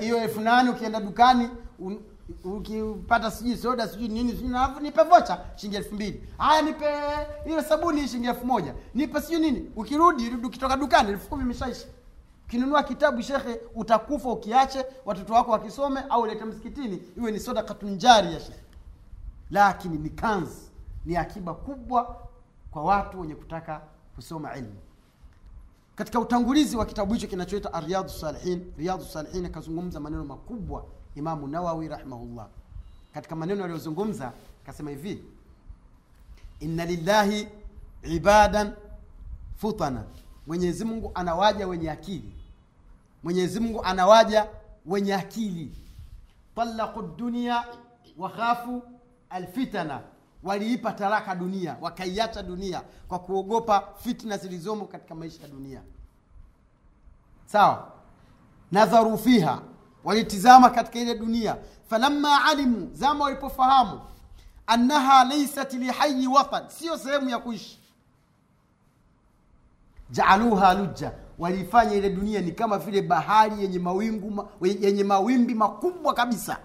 Hiyo elfu nane ukienda dukani un, ukipata sijui soda sijui nini sijui nipe vocha shilingi elfu mbili. Haya nipe ile sabuni shilingi elfu moja. Nipe sijui nini. Ukirudi ukitoka dukani elfu kumi imeshaisha. Ukinunua kitabu shekhe utakufa ukiache watoto wako wakisome au ulete msikitini iwe ni soda katunjari ya shekhe. Lakini ni kanzi ni akiba kubwa kwa watu wenye kutaka kusoma ilmu. Katika utangulizi wa kitabu hicho kinachoitwa riyadhu salihin riyadhu salihin akazungumza maneno makubwa imamu nawawi rahimahullah. Katika maneno aliyozungumza akasema hivi inna lillahi ibadan futana. Mwenyezi mungu anawaja wenye akili. Mwenyezi mungu anawaja wenye akili. Talaku dunia wakhafu alfitana. Waliipa taraka dunia wakaiacha dunia kwa kuogopa fitna zilizomo katika maisha ya dunia. Sawa. Nadharu fiha walitizama katika ile dunia. Falamma alimu zama walipofahamu annaha laisat lihayi watan sio sehemu ya kuishi. Jaaluha lujja walifanya ile dunia ni kama vile bahari yenye mawingu yenye mawimbi makubwa kabisa.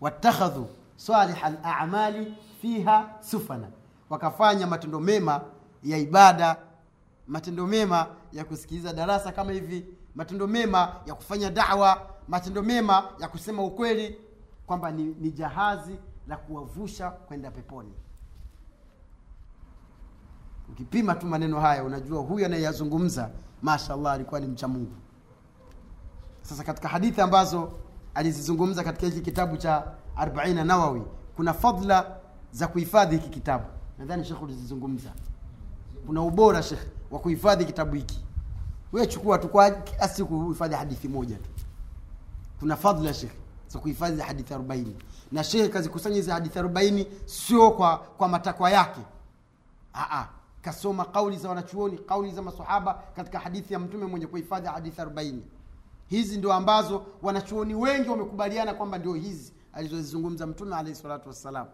Watakhadhu saliha lamali fiha sufana wakafanya matendo mema ya ibada matendo mema ya kusikiliza darasa kama hivi matendo mema ya kufanya dawa matendo mema ya kusema ukweli kwamba ni, ni jahazi la kuwavusha kwenda peponi. Ukipima tu maneno haya unajua huyu anayeyazungumza mashallah alikuwa ni mcha mungu. Sasa katika hadithi ambazo alizizungumza katika hiki kitabu cha 40 nawawi kuna fadla za kuhifadhi hiki kitabu. Nadhani shekh ulizizungumza. Kuna ubora shekh wa kuhifadhi kitabu hiki. We chukua tu kwa kila siku uhifadhi hadithi moja tu kuna fadhila ya shekhe za kuhifadhi hadithi 40 na shekhe kazikusanya hizi hadithi 40 sio kwa kwa matakwa yake. Aa, kasoma kauli za wanachuoni kauli za masahaba katika hadithi ya mtume mwenye kuhifadhi hadithi 40 hizi ndio ambazo wanachuoni wengi wamekubaliana kwamba ndio hizi alizozizungumza mtume alaihi salatu wassalam.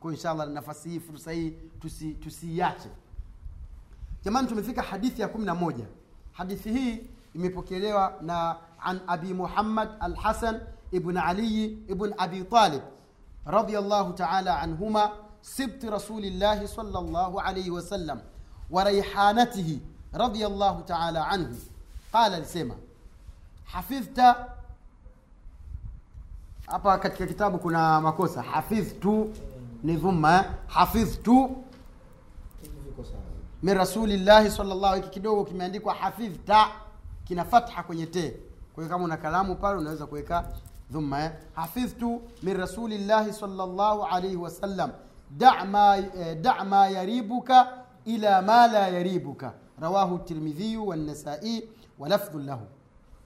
Kwa inshallah nafasi hii fursa hii tusi- jamani tumefika hadithi ya kumi na moja. Hadithi hii imepokelewa na an abi muhammad alhasan ibn aliyi ibn abi talib radiallahu taala anhuma sibti rasulillahi sal llahu alaihi wasallam wa raihanatihi radiallahu taala anhu qala alisema hafidhta hapa katika kitabu kuna makosa hafidhtu ni dhumma eh? hafidhtu min rasulillahi salllah hiki kidogo kimeandikwa hafidhta kina fatha kwenye te kwa kama una kalamu pale unaweza kuweka dhumma eh? hafidhtu min rasulillahi salllahu alaihi wasallam da ma, eh, da ma yaribuka ila ma la yaribuka rawahu tirmidhiyu wannasai walafdhu lahu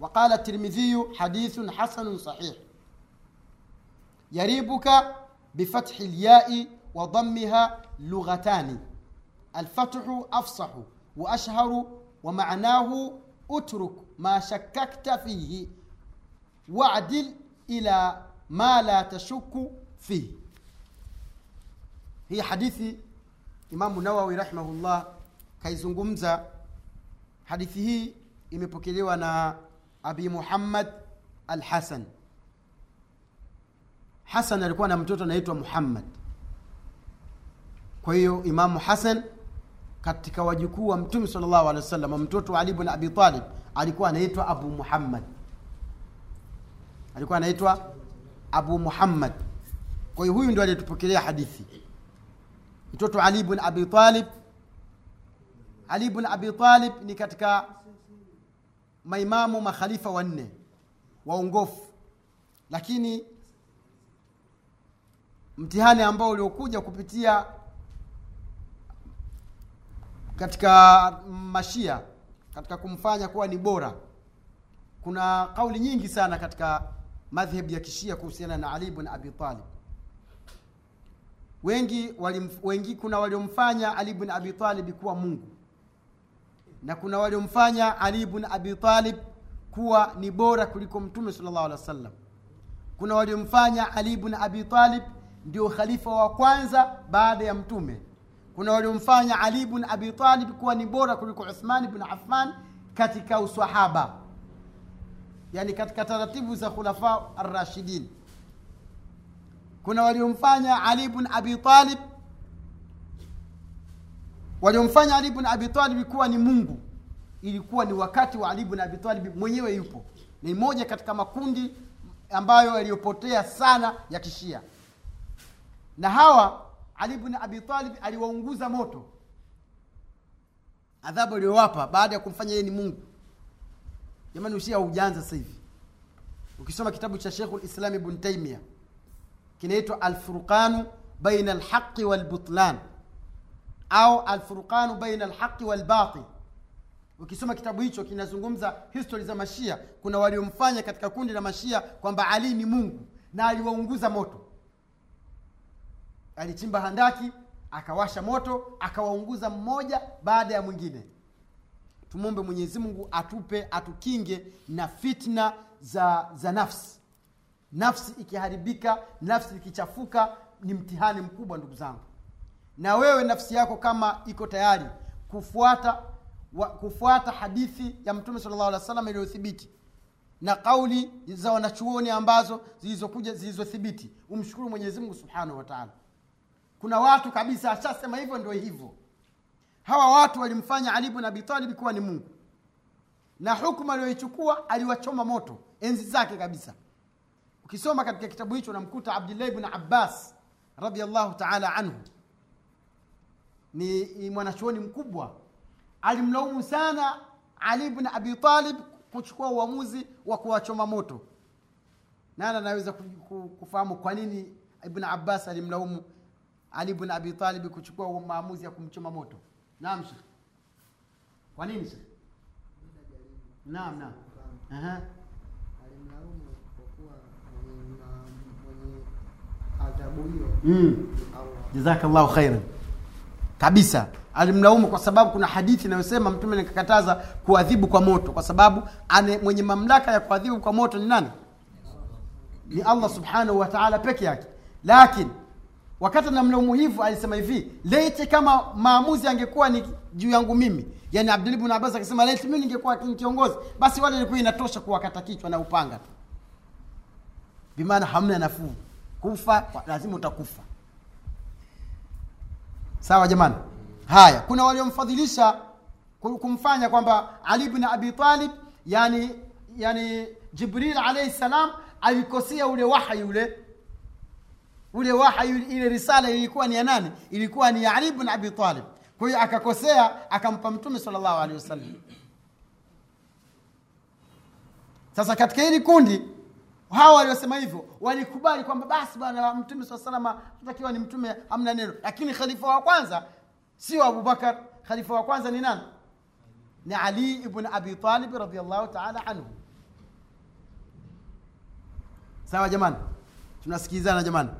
وقال الترمذي حديث حسن صحيح يريبك بفتح الياء وضمها لغتان الفتح افصح واشهر ومعناه utruk ma shakakta fihi waadil ila ma la tashuku fihi hii hadithi imamu nawawi rahimahullah kaizungumza hadithi hii imepokelewa na abi muhammad alhasan hasan alikuwa na mtoto anaitwa muhammad kwa hiyo imamu hasan katika wajukuu wa mtume salllahu alehi wa sallam mtoto wa ali bn abi talib alikuwa anaitwa abu muhammad. Alikuwa anaitwa abu muhammad. Kwa hiyo huyu ndio aliyetupokelea hadithi. Mtoto ali bn abi talib ali bn abi talib ni katika maimamu makhalifa wanne waongofu. Lakini mtihani ambao uliokuja kupitia katika mashia katika kumfanya kuwa ni bora kuna kauli nyingi sana katika madhhebu ya kishia kuhusiana na ali bn abi talib. Wengi walim, wengi kuna waliomfanya ali bn abi talib kuwa mungu na kuna waliomfanya ali bn abi talib kuwa ni bora kuliko mtume sal llahu alehi wa sallam kuna waliomfanya ali bn abi talib ndio khalifa wa kwanza baada ya mtume kuna waliomfanya ali bn abi talib kuwa ni bora kuliko uthman bn affan katika usahaba yani katika taratibu za khulafa arrashidin. Kuna waliomfanya ali bn abi waliomfanya ali bn abi talib kuwa ni mungu. Ilikuwa ni wakati wa ali bn abi talib mwenyewe yupo. Ni moja katika makundi ambayo yaliyopotea sana ya kishia. Na hawa ali ibn abi talib aliwaunguza moto. Adhabu aliyowapa baada ya kumfanya yeye ni mungu. Jamani ushia ujanza sasa hivi. Ukisoma kitabu cha shekhu lislam ibn Taymiyyah kinaitwa alfurqanu baina walbutlan au alfurqanu baina walbatil. Ukisoma kitabu hicho kinazungumza histori za mashia kuna waliomfanya katika kundi la mashia kwamba ali ni mungu na aliwaunguza moto alichimba handaki akawasha moto akawaunguza mmoja baada ya mwingine. Tumwombe mwenyezi mungu atupe atukinge na fitna za za nafsi. Nafsi ikiharibika nafsi ikichafuka ni mtihani mkubwa ndugu zangu. Na wewe nafsi yako kama iko tayari kufuata wa, kufuata hadithi ya mtume salllah alih wa sallam iliyothibiti na kauli za wanachuoni ambazo zilizokuja zilizothibiti. Umshukuru mwenyezi mungu subhanahu wa taala kuna watu kabisa ashasema hivyo ndio hivyo. Hawa watu walimfanya ali bn abitalib kuwa ni mungu. Na hukumu aliyoichukua aliwachoma moto enzi zake kabisa. Ukisoma katika kitabu hicho unamkuta abdullahi bn abbas radiallahu taala anhu. Ni, ni mwanachuoni mkubwa. Alimlaumu sana ali bn abi talib kuchukua uamuzi wa kuwachoma moto. Nani anaweza kufahamu kwa nini ibn abbas alimlaumu ali bn abi talib kuchukua maamuzi ya kumchoma moto naam Sheikh. kwa nini Sheikh? naam naam Aha. alimlaumu kwa kuwa mwenye adhabu hiyo Mm. jazakallahu khairan kabisa alimlaumu kwa sababu kuna hadithi inayosema mtume nikakataza kuadhibu kwa moto kwa sababu ane, mwenye mamlaka ya kuadhibu kwa moto ni nani ni allah subhanahu wa taala peke yake lakini wakati anamlaumu hivyo alisema hivi leite kama maamuzi angekuwa ni juu yangu mimi yani abdul ibn abbas akisema leite mimi ningekuwa kiongozi basi wale ilikuwa inatosha kuwakata kichwa na upanga tu. Bimaana hamna nafuu. Kufa lazima utakufa. Sawa jamani? Haya kuna waliomfadhilisha kumfanya kwamba ali bn abi talib yani yani jibril alaihi salam alikosea ule wahyi ule ule wahi, ile risala ilikuwa ni ya nani? Ilikuwa ni ya ali bn abi talib. Kwa hiyo akakosea akampa mtume sal llahu alehi wasallam. Sasa katika hili kundi hawa waliosema hivyo walikubali kwamba basi bwana mtume saa salama takiwa ni mtume hamna neno. Lakini khalifa wa kwanza sio abubakar khalifa wa kwanza ni nani? Ni ali ibn abi talib radiallahu taala anhu. Sawa jamani? Tunasikilizana jamani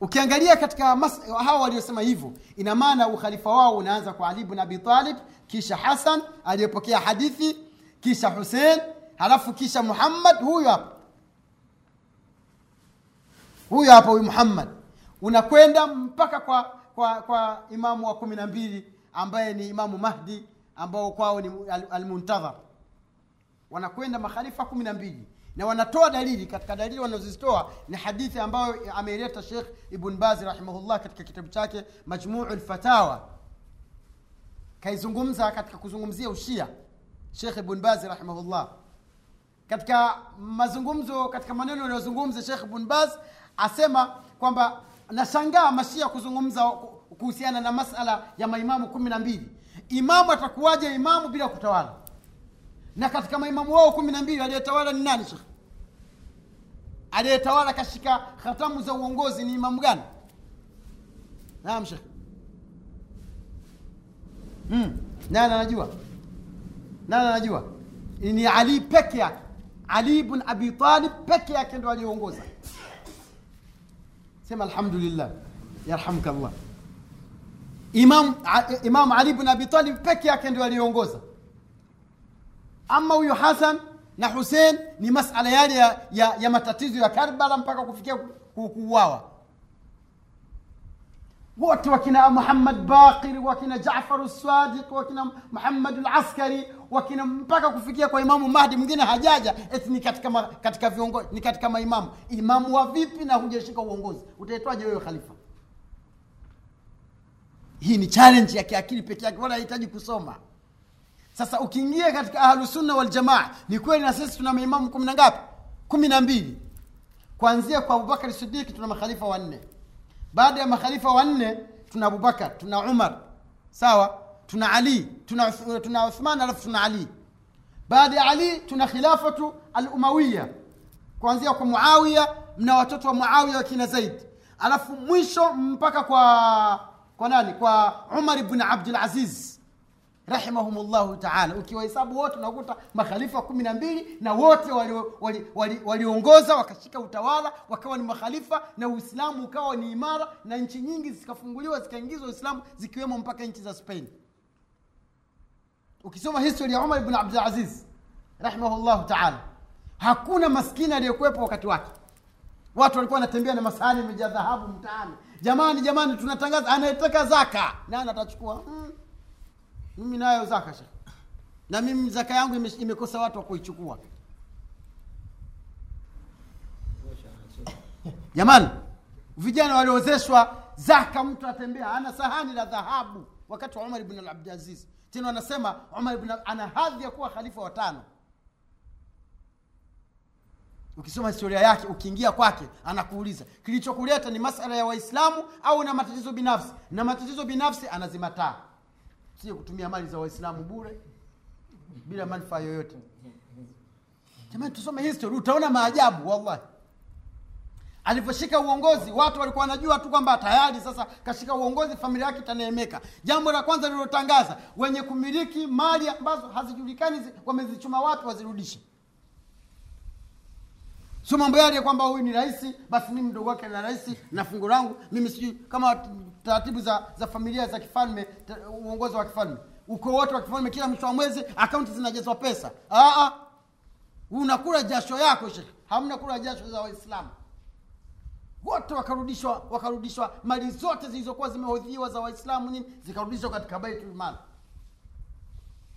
ukiangalia katika mas, hawa waliosema hivyo ina maana ukhalifa wao unaanza kwa ali ibn abi kisha hasan aliyepokea hadithi kisha husein halafu kisha muhammad. Huyu hapa. Huyu hapa huyu muhammad. Unakwenda mpaka kwa kwa kwa imamu wa kumi na mbili ambaye ni imamu mahdi ambao kwao ni al- almuntadhar. Wanakwenda makhalifa kumi na mbili na wanatoa dalili katika dalili wanazozitoa ni hadithi ambayo ameileta shekh ibn bazi rahimahullah katika kitabu chake majmuu lfatawa kaizungumza katika kuzungumzia ushia shekh ibn bazi rahimahullah. Katika mazungumzo katika maneno yanayozungumza shekh ibn baz asema kwamba nashangaa mashia kuzungumza kuhusiana na masala ya maimamu kumi na mbili. Imamu atakuwaje imamu bila kutawala na katika maimamu wao kumi na mbili aliyetawala ni nani shekh aliyetawala kashika khatamu za uongozi ni imamu gani? Naam shekh hmm. nani anajua? Nani anajua? Ni ali peke yake. Ali ibn abi talib peke yake ndo aliyeongoza sema alhamdulillah yarhamka llah imam, imam ali ibn abi talib peke yake ndo aliyeongoza ama huyu hasan na husein ni masala yale ya, ya, ya matatizo ya karbala mpaka kufikia ku- ku- kuuawa. Wote wakina muhammad baqir wakina jafar sadiq wakina muhammad laskari wakina mpaka kufikia kwa imamu mahdi mwingine hajaja eti ni katika, ma, katika viongo, ni katika maimamu. Imamu wa vipi na hujashika uongozi? Utaitwaje wewe khalifa? Hii ni challenge ya kiakili peke yake wala hahitaji kusoma sasa ukiingia katika ahlusunna waljamaa ni kweli na sisi tuna maimamu kumi na ngapi? Kumi na mbili. Kuanzia kwa abubakari sidiki tuna makhalifa wanne. Baada ya makhalifa wanne tuna abubakar tuna umar. Sawa? Tuna ali tuna, Uth- tuna uthman alafu tuna ali. Baada ya ali tuna khilafatu alumawiya. Kuanzia kwa muawiya mna watoto wa muawiya wakina zaidi alafu mwisho mpaka kwa kwa nani? Kwa umar ibn abdulaziz rahimahumullahu taala. Ukiwahesabu wote unakuta makhalifa kumi na mbili na wote waliongoza wali, wali, wali wakashika utawala wakawa ni makhalifa na uislamu ukawa ni imara na nchi nyingi zikafunguliwa zikaingizwa uislamu zikiwemo mpaka nchi za spain. Ukisoma histori ya umar bnu abdulaziz rahimahullahu taala hakuna maskini aliyekuwepo wakati wake. Watu walikuwa wanatembea na masahani imejaa dhahabu mtaani. Jamani jamani tunatangaza anayetaka zaka. Nani atachukua? Mm. Mimi nayo zaka shekh na mimi zaka yangu imekosa watu wa kuichukua. Jamani vijana waliozeshwa zaka mtu atembea ana sahani la dhahabu. Wakati wa umar bn abdulaziz tena wanasema umar bn ana hadhi ya kuwa khalifa watano ukisoma historia yake ukiingia kwake anakuuliza kilichokuleta ni masala ya waislamu au na matatizo binafsi? Na matatizo binafsi anazimataa sio kutumia mali za waislamu bure bila manufaa yoyote. Jamani tusome history utaona maajabu wallahi. Alivyoshika uongozi watu walikuwa wanajua tu kwamba tayari sasa kashika uongozi familia yake itaneemeka. Jambo la kwanza lilotangaza, wenye kumiliki mali ambazo hazijulikani wamezichuma wapi wazirudishe sio mambo yale kwamba huyu ni rahisi basi mimi mdogo wake na rahisi na fungu langu. Mimi sijui kama taratibu za za familia za kifalme uongozi wa kifalme. Uko wote wa kifalme kila mwisho wa mwezi akaunti zinajazwa pesa. Aa, unakula jasho yako shekhe hamna kula jasho za waislamu. Wote wakarudishwa wakarudishwa. Mali zote zilizokuwa zimehodhiwa za waislamu nini zikarudishwa katika baitulmal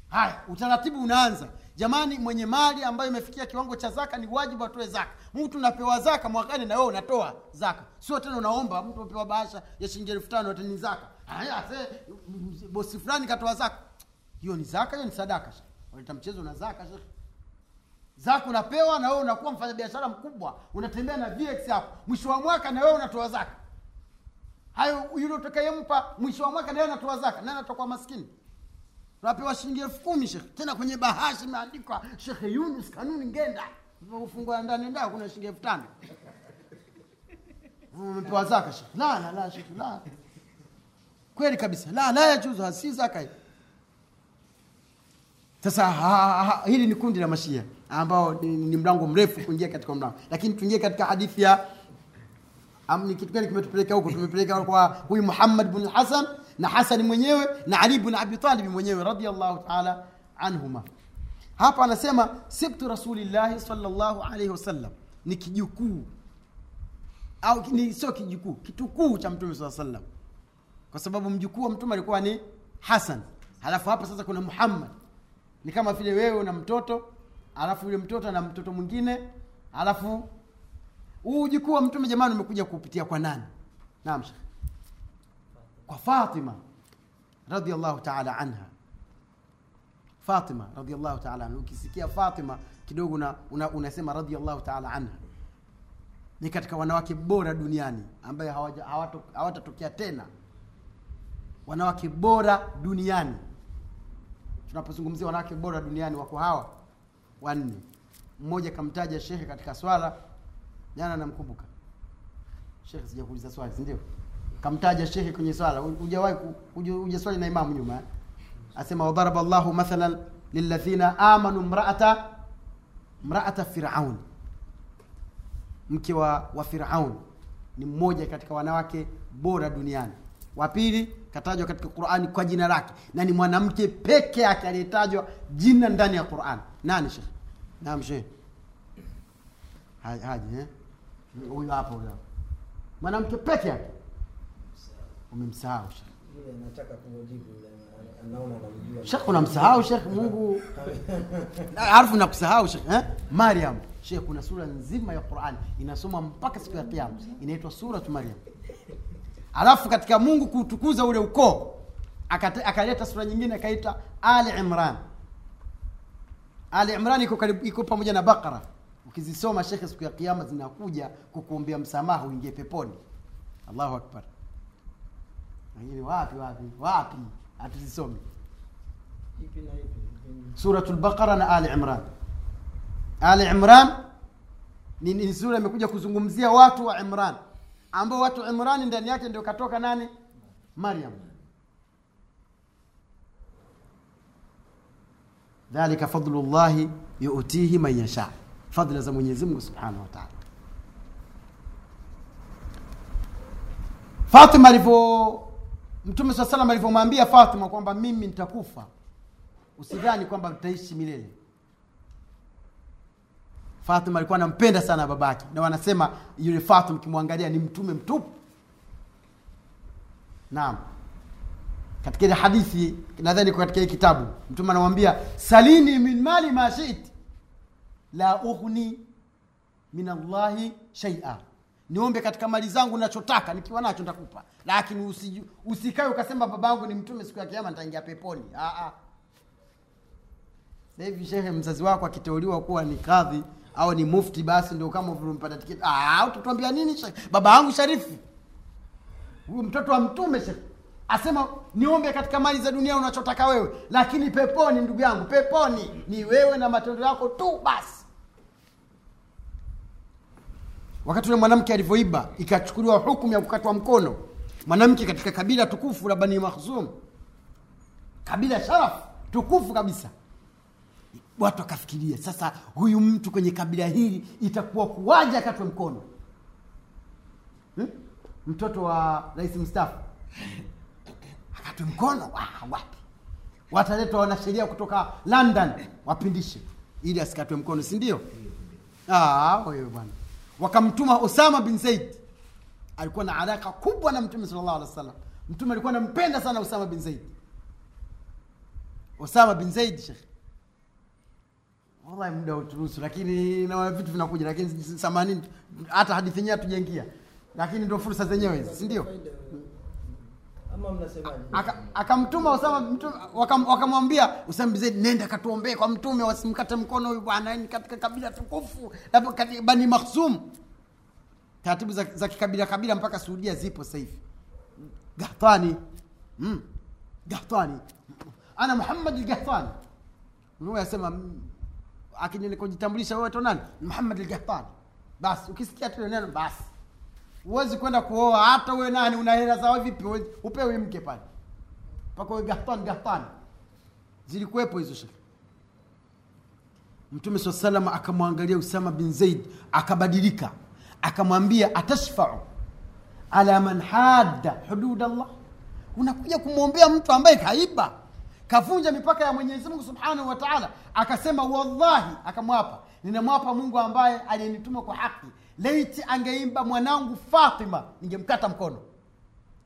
haya utaratibu unaanza. Jamani mwenye mali ambayo imefikia kiwango cha zaka ni wajibu atoe zaka. Mtu unapewa zaka mwakani na wewe unatoa zaka. Sio tena unaomba mtu apewa bahasha ya shilingi elfu tano ni zaka. Haya bosi fulani katoa zaka. Hiyo ni zaka hiyo ni sadaka. Waleta mchezo na zaka zaka unapewa na wewe unakuwa mfanyabiashara mkubwa. Unatembea na vx hapo. Mwisho wa mwaka na wewe unatoa zaka. Hayo yule utakayempa mwisho wa mwaka na yeye anatoa zaka. Nani atakuwa maskini unapewa shilingi elfu kumi shekhe. Tena kwenye bahasha imeandikwa shekhe yunus kanuni ngenda. Ufungua ndani ndaa kuna shilingi elfu tano. Umepewa zaka shekhe. La la la shekhe la. Kweli kabisa. La la yajuzu si zaka. Hii sasa hili ni kundi la mashia ambao ni, ni mlango mrefu kuingia katika mlango. Lakini tuingie katika hadithi ya ni kitu gani kimetupeleka huko? Tumepeleka kwa huyu muhammad bn hasan na hasani mwenyewe na ali bn abi talib mwenyewe radiallahu taala anhuma. Hapa anasema sibtu rasulillahi salllahu alaihi wasallam. Ni kijukuu. Au ni sio kijukuu kitukuu cha mtume saa sallam kwa sababu mjukuu wa mtume alikuwa ni hasan. Halafu hapa sasa kuna muhammad. Ni kama vile wewe una mtoto alafu yule mtoto ana mtoto mwingine alafu huu ujukuu wa mtume jamani umekuja kupitia kwa nani? Naam shekh kwa fatima radhiallahu taala anha. Fatima radhiallahu taala anha. Ukisikia fatima kidogo una, una, unasema radhiallahu taala anha. Ni katika wanawake bora duniani ambaye hawatatokea tena. Wanawake bora duniani. Tunapozungumzia wanawake bora duniani wako hawa wanne. Mmoja kamtaja shekhe katika swala. Jana namkumbuka. Shekhe sijakuuliza swali sindio kamtaja shekhe kwenye swala. Hujawahi hujaswali na imamu nyuma eh? asema wadharaba llahu mathalan lilladhina amanu mraata mraata firaun. Mke wa, wa firaun ni mmoja katika wanawake bora duniani. Wa pili katajwa katika qurani kwa jina lake na ni mwanamke peke yake aliyetajwa jina ndani ya quran. Nani shekh naam shekh haji eh? huyu hapa mwanamke peke yake umemsahau shekh unamsahau shekh mungu. Harfu nakusahau shekh eh? mariam. Shekh kuna sura nzima ya quran inasoma mpaka siku ya kiama inaitwa suratu mariam. Alafu katika mungu kutukuza ule ukoo akaleta sura nyingine akaita ali imran. Ali imran iko karibu iko pamoja na bakara ukizisoma shekhe siku ya kiama zinakuja kukuombea msamaha uingie peponi. Allahu akbar lakini wapi wapi wapi? Hatuzisomi. Suratu lbaqara na ali imran. Ali imran ni, ni sura imekuja kuzungumzia watu wa imran ambao watu imrani ndani yake ndio katoka nani? Maryam. Dhalika fadlullahi yuutihi man yasha. Fadla za mwenyezi mungu subhanahu wataala fatima alivyo mtume saa salam alivyomwambia fatima kwamba mimi nitakufa usidhani kwamba mtaishi milele. Fatima alikuwa anampenda sana babake na wanasema yule fatima ukimwangalia ni mtume mtupu. Naam. Katika ile hadithi nadhani katika hii kitabu mtume anamwambia salini min mali ma shiti la ughni min allahi shaia niombe katika mali zangu nachotaka nikiwa nacho nitakupa. Lakini usi, usikae ukasema babangu ni mtume siku ya kiama nitaingia peponi. Hivi shehe mzazi wako akiteuliwa kuwa ni kadhi au ni mufti basi ndio kama vile umpata tiketi Ah, utatuambia nini shehe? Baba yangu sharifu. Huyu mtoto wa mtume shehe. Asema niombe katika mali za dunia unachotaka wewe lakini peponi ndugu yangu peponi. Ni wewe na matendo yako tu basi wakati ule mwanamke alivyoiba ikachukuliwa hukumu ya kukatwa mkono. Mwanamke katika kabila tukufu la bani makhzum. Kabila sharaf tukufu kabisa. Watu wakafikiria sasa huyu mtu kwenye kabila hili itakuwa kuwaja akatwe mkono? Hmm? mtoto wa rais mstafu akatwe mkono ah, wapi? Wataletwa wanasheria kutoka london wapindishe ili asikatwe mkono si sindio Ah, bwana wakamtuma osama bin zaid. Alikuwa na alaka kubwa na mtume sallallahu alaihi wasallam. Mtume alikuwa anampenda sana osama bin zaid. Osama bin zaid shekh wallahi muda uturuhusu lakini na vitu vinakuja lakini themanini hata hadithi yenyewe hatujaingia. Lakini ndio fursa zenyewe hizi si ndio ama mnasemaje? Aka- akamtuma Osama wakamwambia Usama bin Zaid nenda katuombee kwa mtume wasimkate mkono huyu bwana ni katika kabila tukufu Bani Makhzum. Taratibu za, za kikabila kabila mpaka Saudia zipo sasa hivi. Gahtani. Mm. Gahtani. Ana Muhammad al-Gahtani Mtume asema mm, akini kujitambulisha wewe to nani Muhammad al-Gahtani basi ukisikia tu neno basi huwezi kwenda kuoa hata uwe nani una hela zao vipi? Upewe mke pale. Mpaka uwe gahtan gahtan zilikuwepo hizo shekhe mtume saa salam akamwangalia usama bin zaid akabadilika. Akamwambia atashfau ala man hadda hudud allah unakuja kumwombea mtu ambaye kaiba kavunja mipaka ya mwenyezi mungu subhanahu wa taala. Akasema wallahi akamwapa. Ninamwapa mungu ambaye aliyenituma kwa haki leiti angeimba mwanangu fatima ningemkata mkono.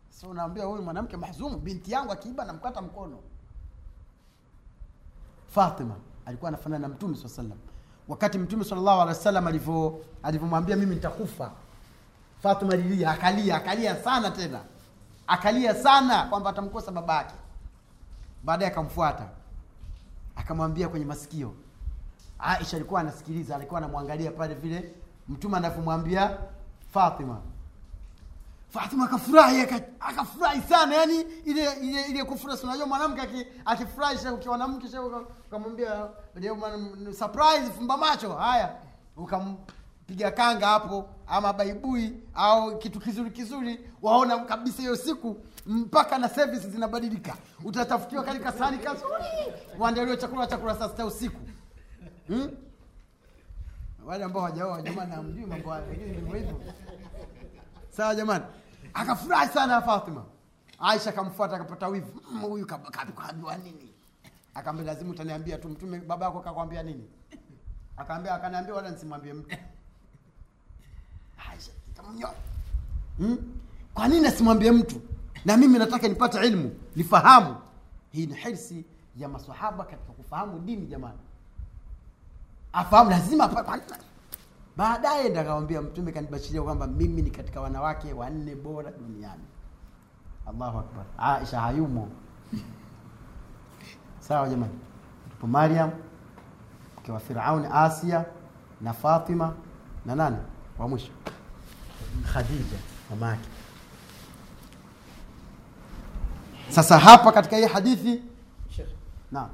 So unaambia huyu mwanamke mahzumu binti yangu akiimba namkata mkono. Fatima alikuwa anafanana na mtume saa salam wakati mtume salllahu alehi wa sallam alivyomwambia mimi nitakufa fatima lilia akalia akalia sana tena. Akalia sana kwamba atamkosa baba yake. Baadaye akamfuata. Akamwambia kwenye masikio. Aisha alikuwa anasikiliza alikuwa anamwangalia pale vile mtume anavyomwambia fatima. Fatima akafurahi akafurahi sana. Yani ile ile ile kufurahi unajua mwanamke aki- akifurahi sasa ukiwa na mke sha ukamwambia surprise fumba macho. Haya ukampiga kanga hapo ama baibui au kitu kizuri kizuri waona kabisa hiyo siku mpaka na service zinabadilika. Utatafutiwa katika sahani kazuri waandaliwe chakula chakula saa usiku. Hmm? Wale ambao hawajaoa jamani hamjui mambo hivyo. Sawa jamani. Akafurahi sana fatima. Aisha akamfuata akapata wivu. "Mm, huyu kaambiwa nini? Akaambia lazima utaniambia tu mtume baba yako kakwambia nini? Akaambia akaniambia wala nisimwambie mtu. Aisha ikamnyoa hmm? kwa nini asimwambie mtu? Na mimi nataka nipate ilmu nifahamu. Hii ni hirsi ya masahaba katika kufahamu dini jamani afahamu lazima baadaye ndo akamwambia mtume kanibashiria kwamba mimi ni katika wanawake wanne bora duniani. Allahu akbar. Aisha hayumo. Sawa jamani. Tupo mariam mke wa firauni asia na fatima na nani? Wa mwisho. Khadija mama yake. Sasa hapa katika hii hadithi naam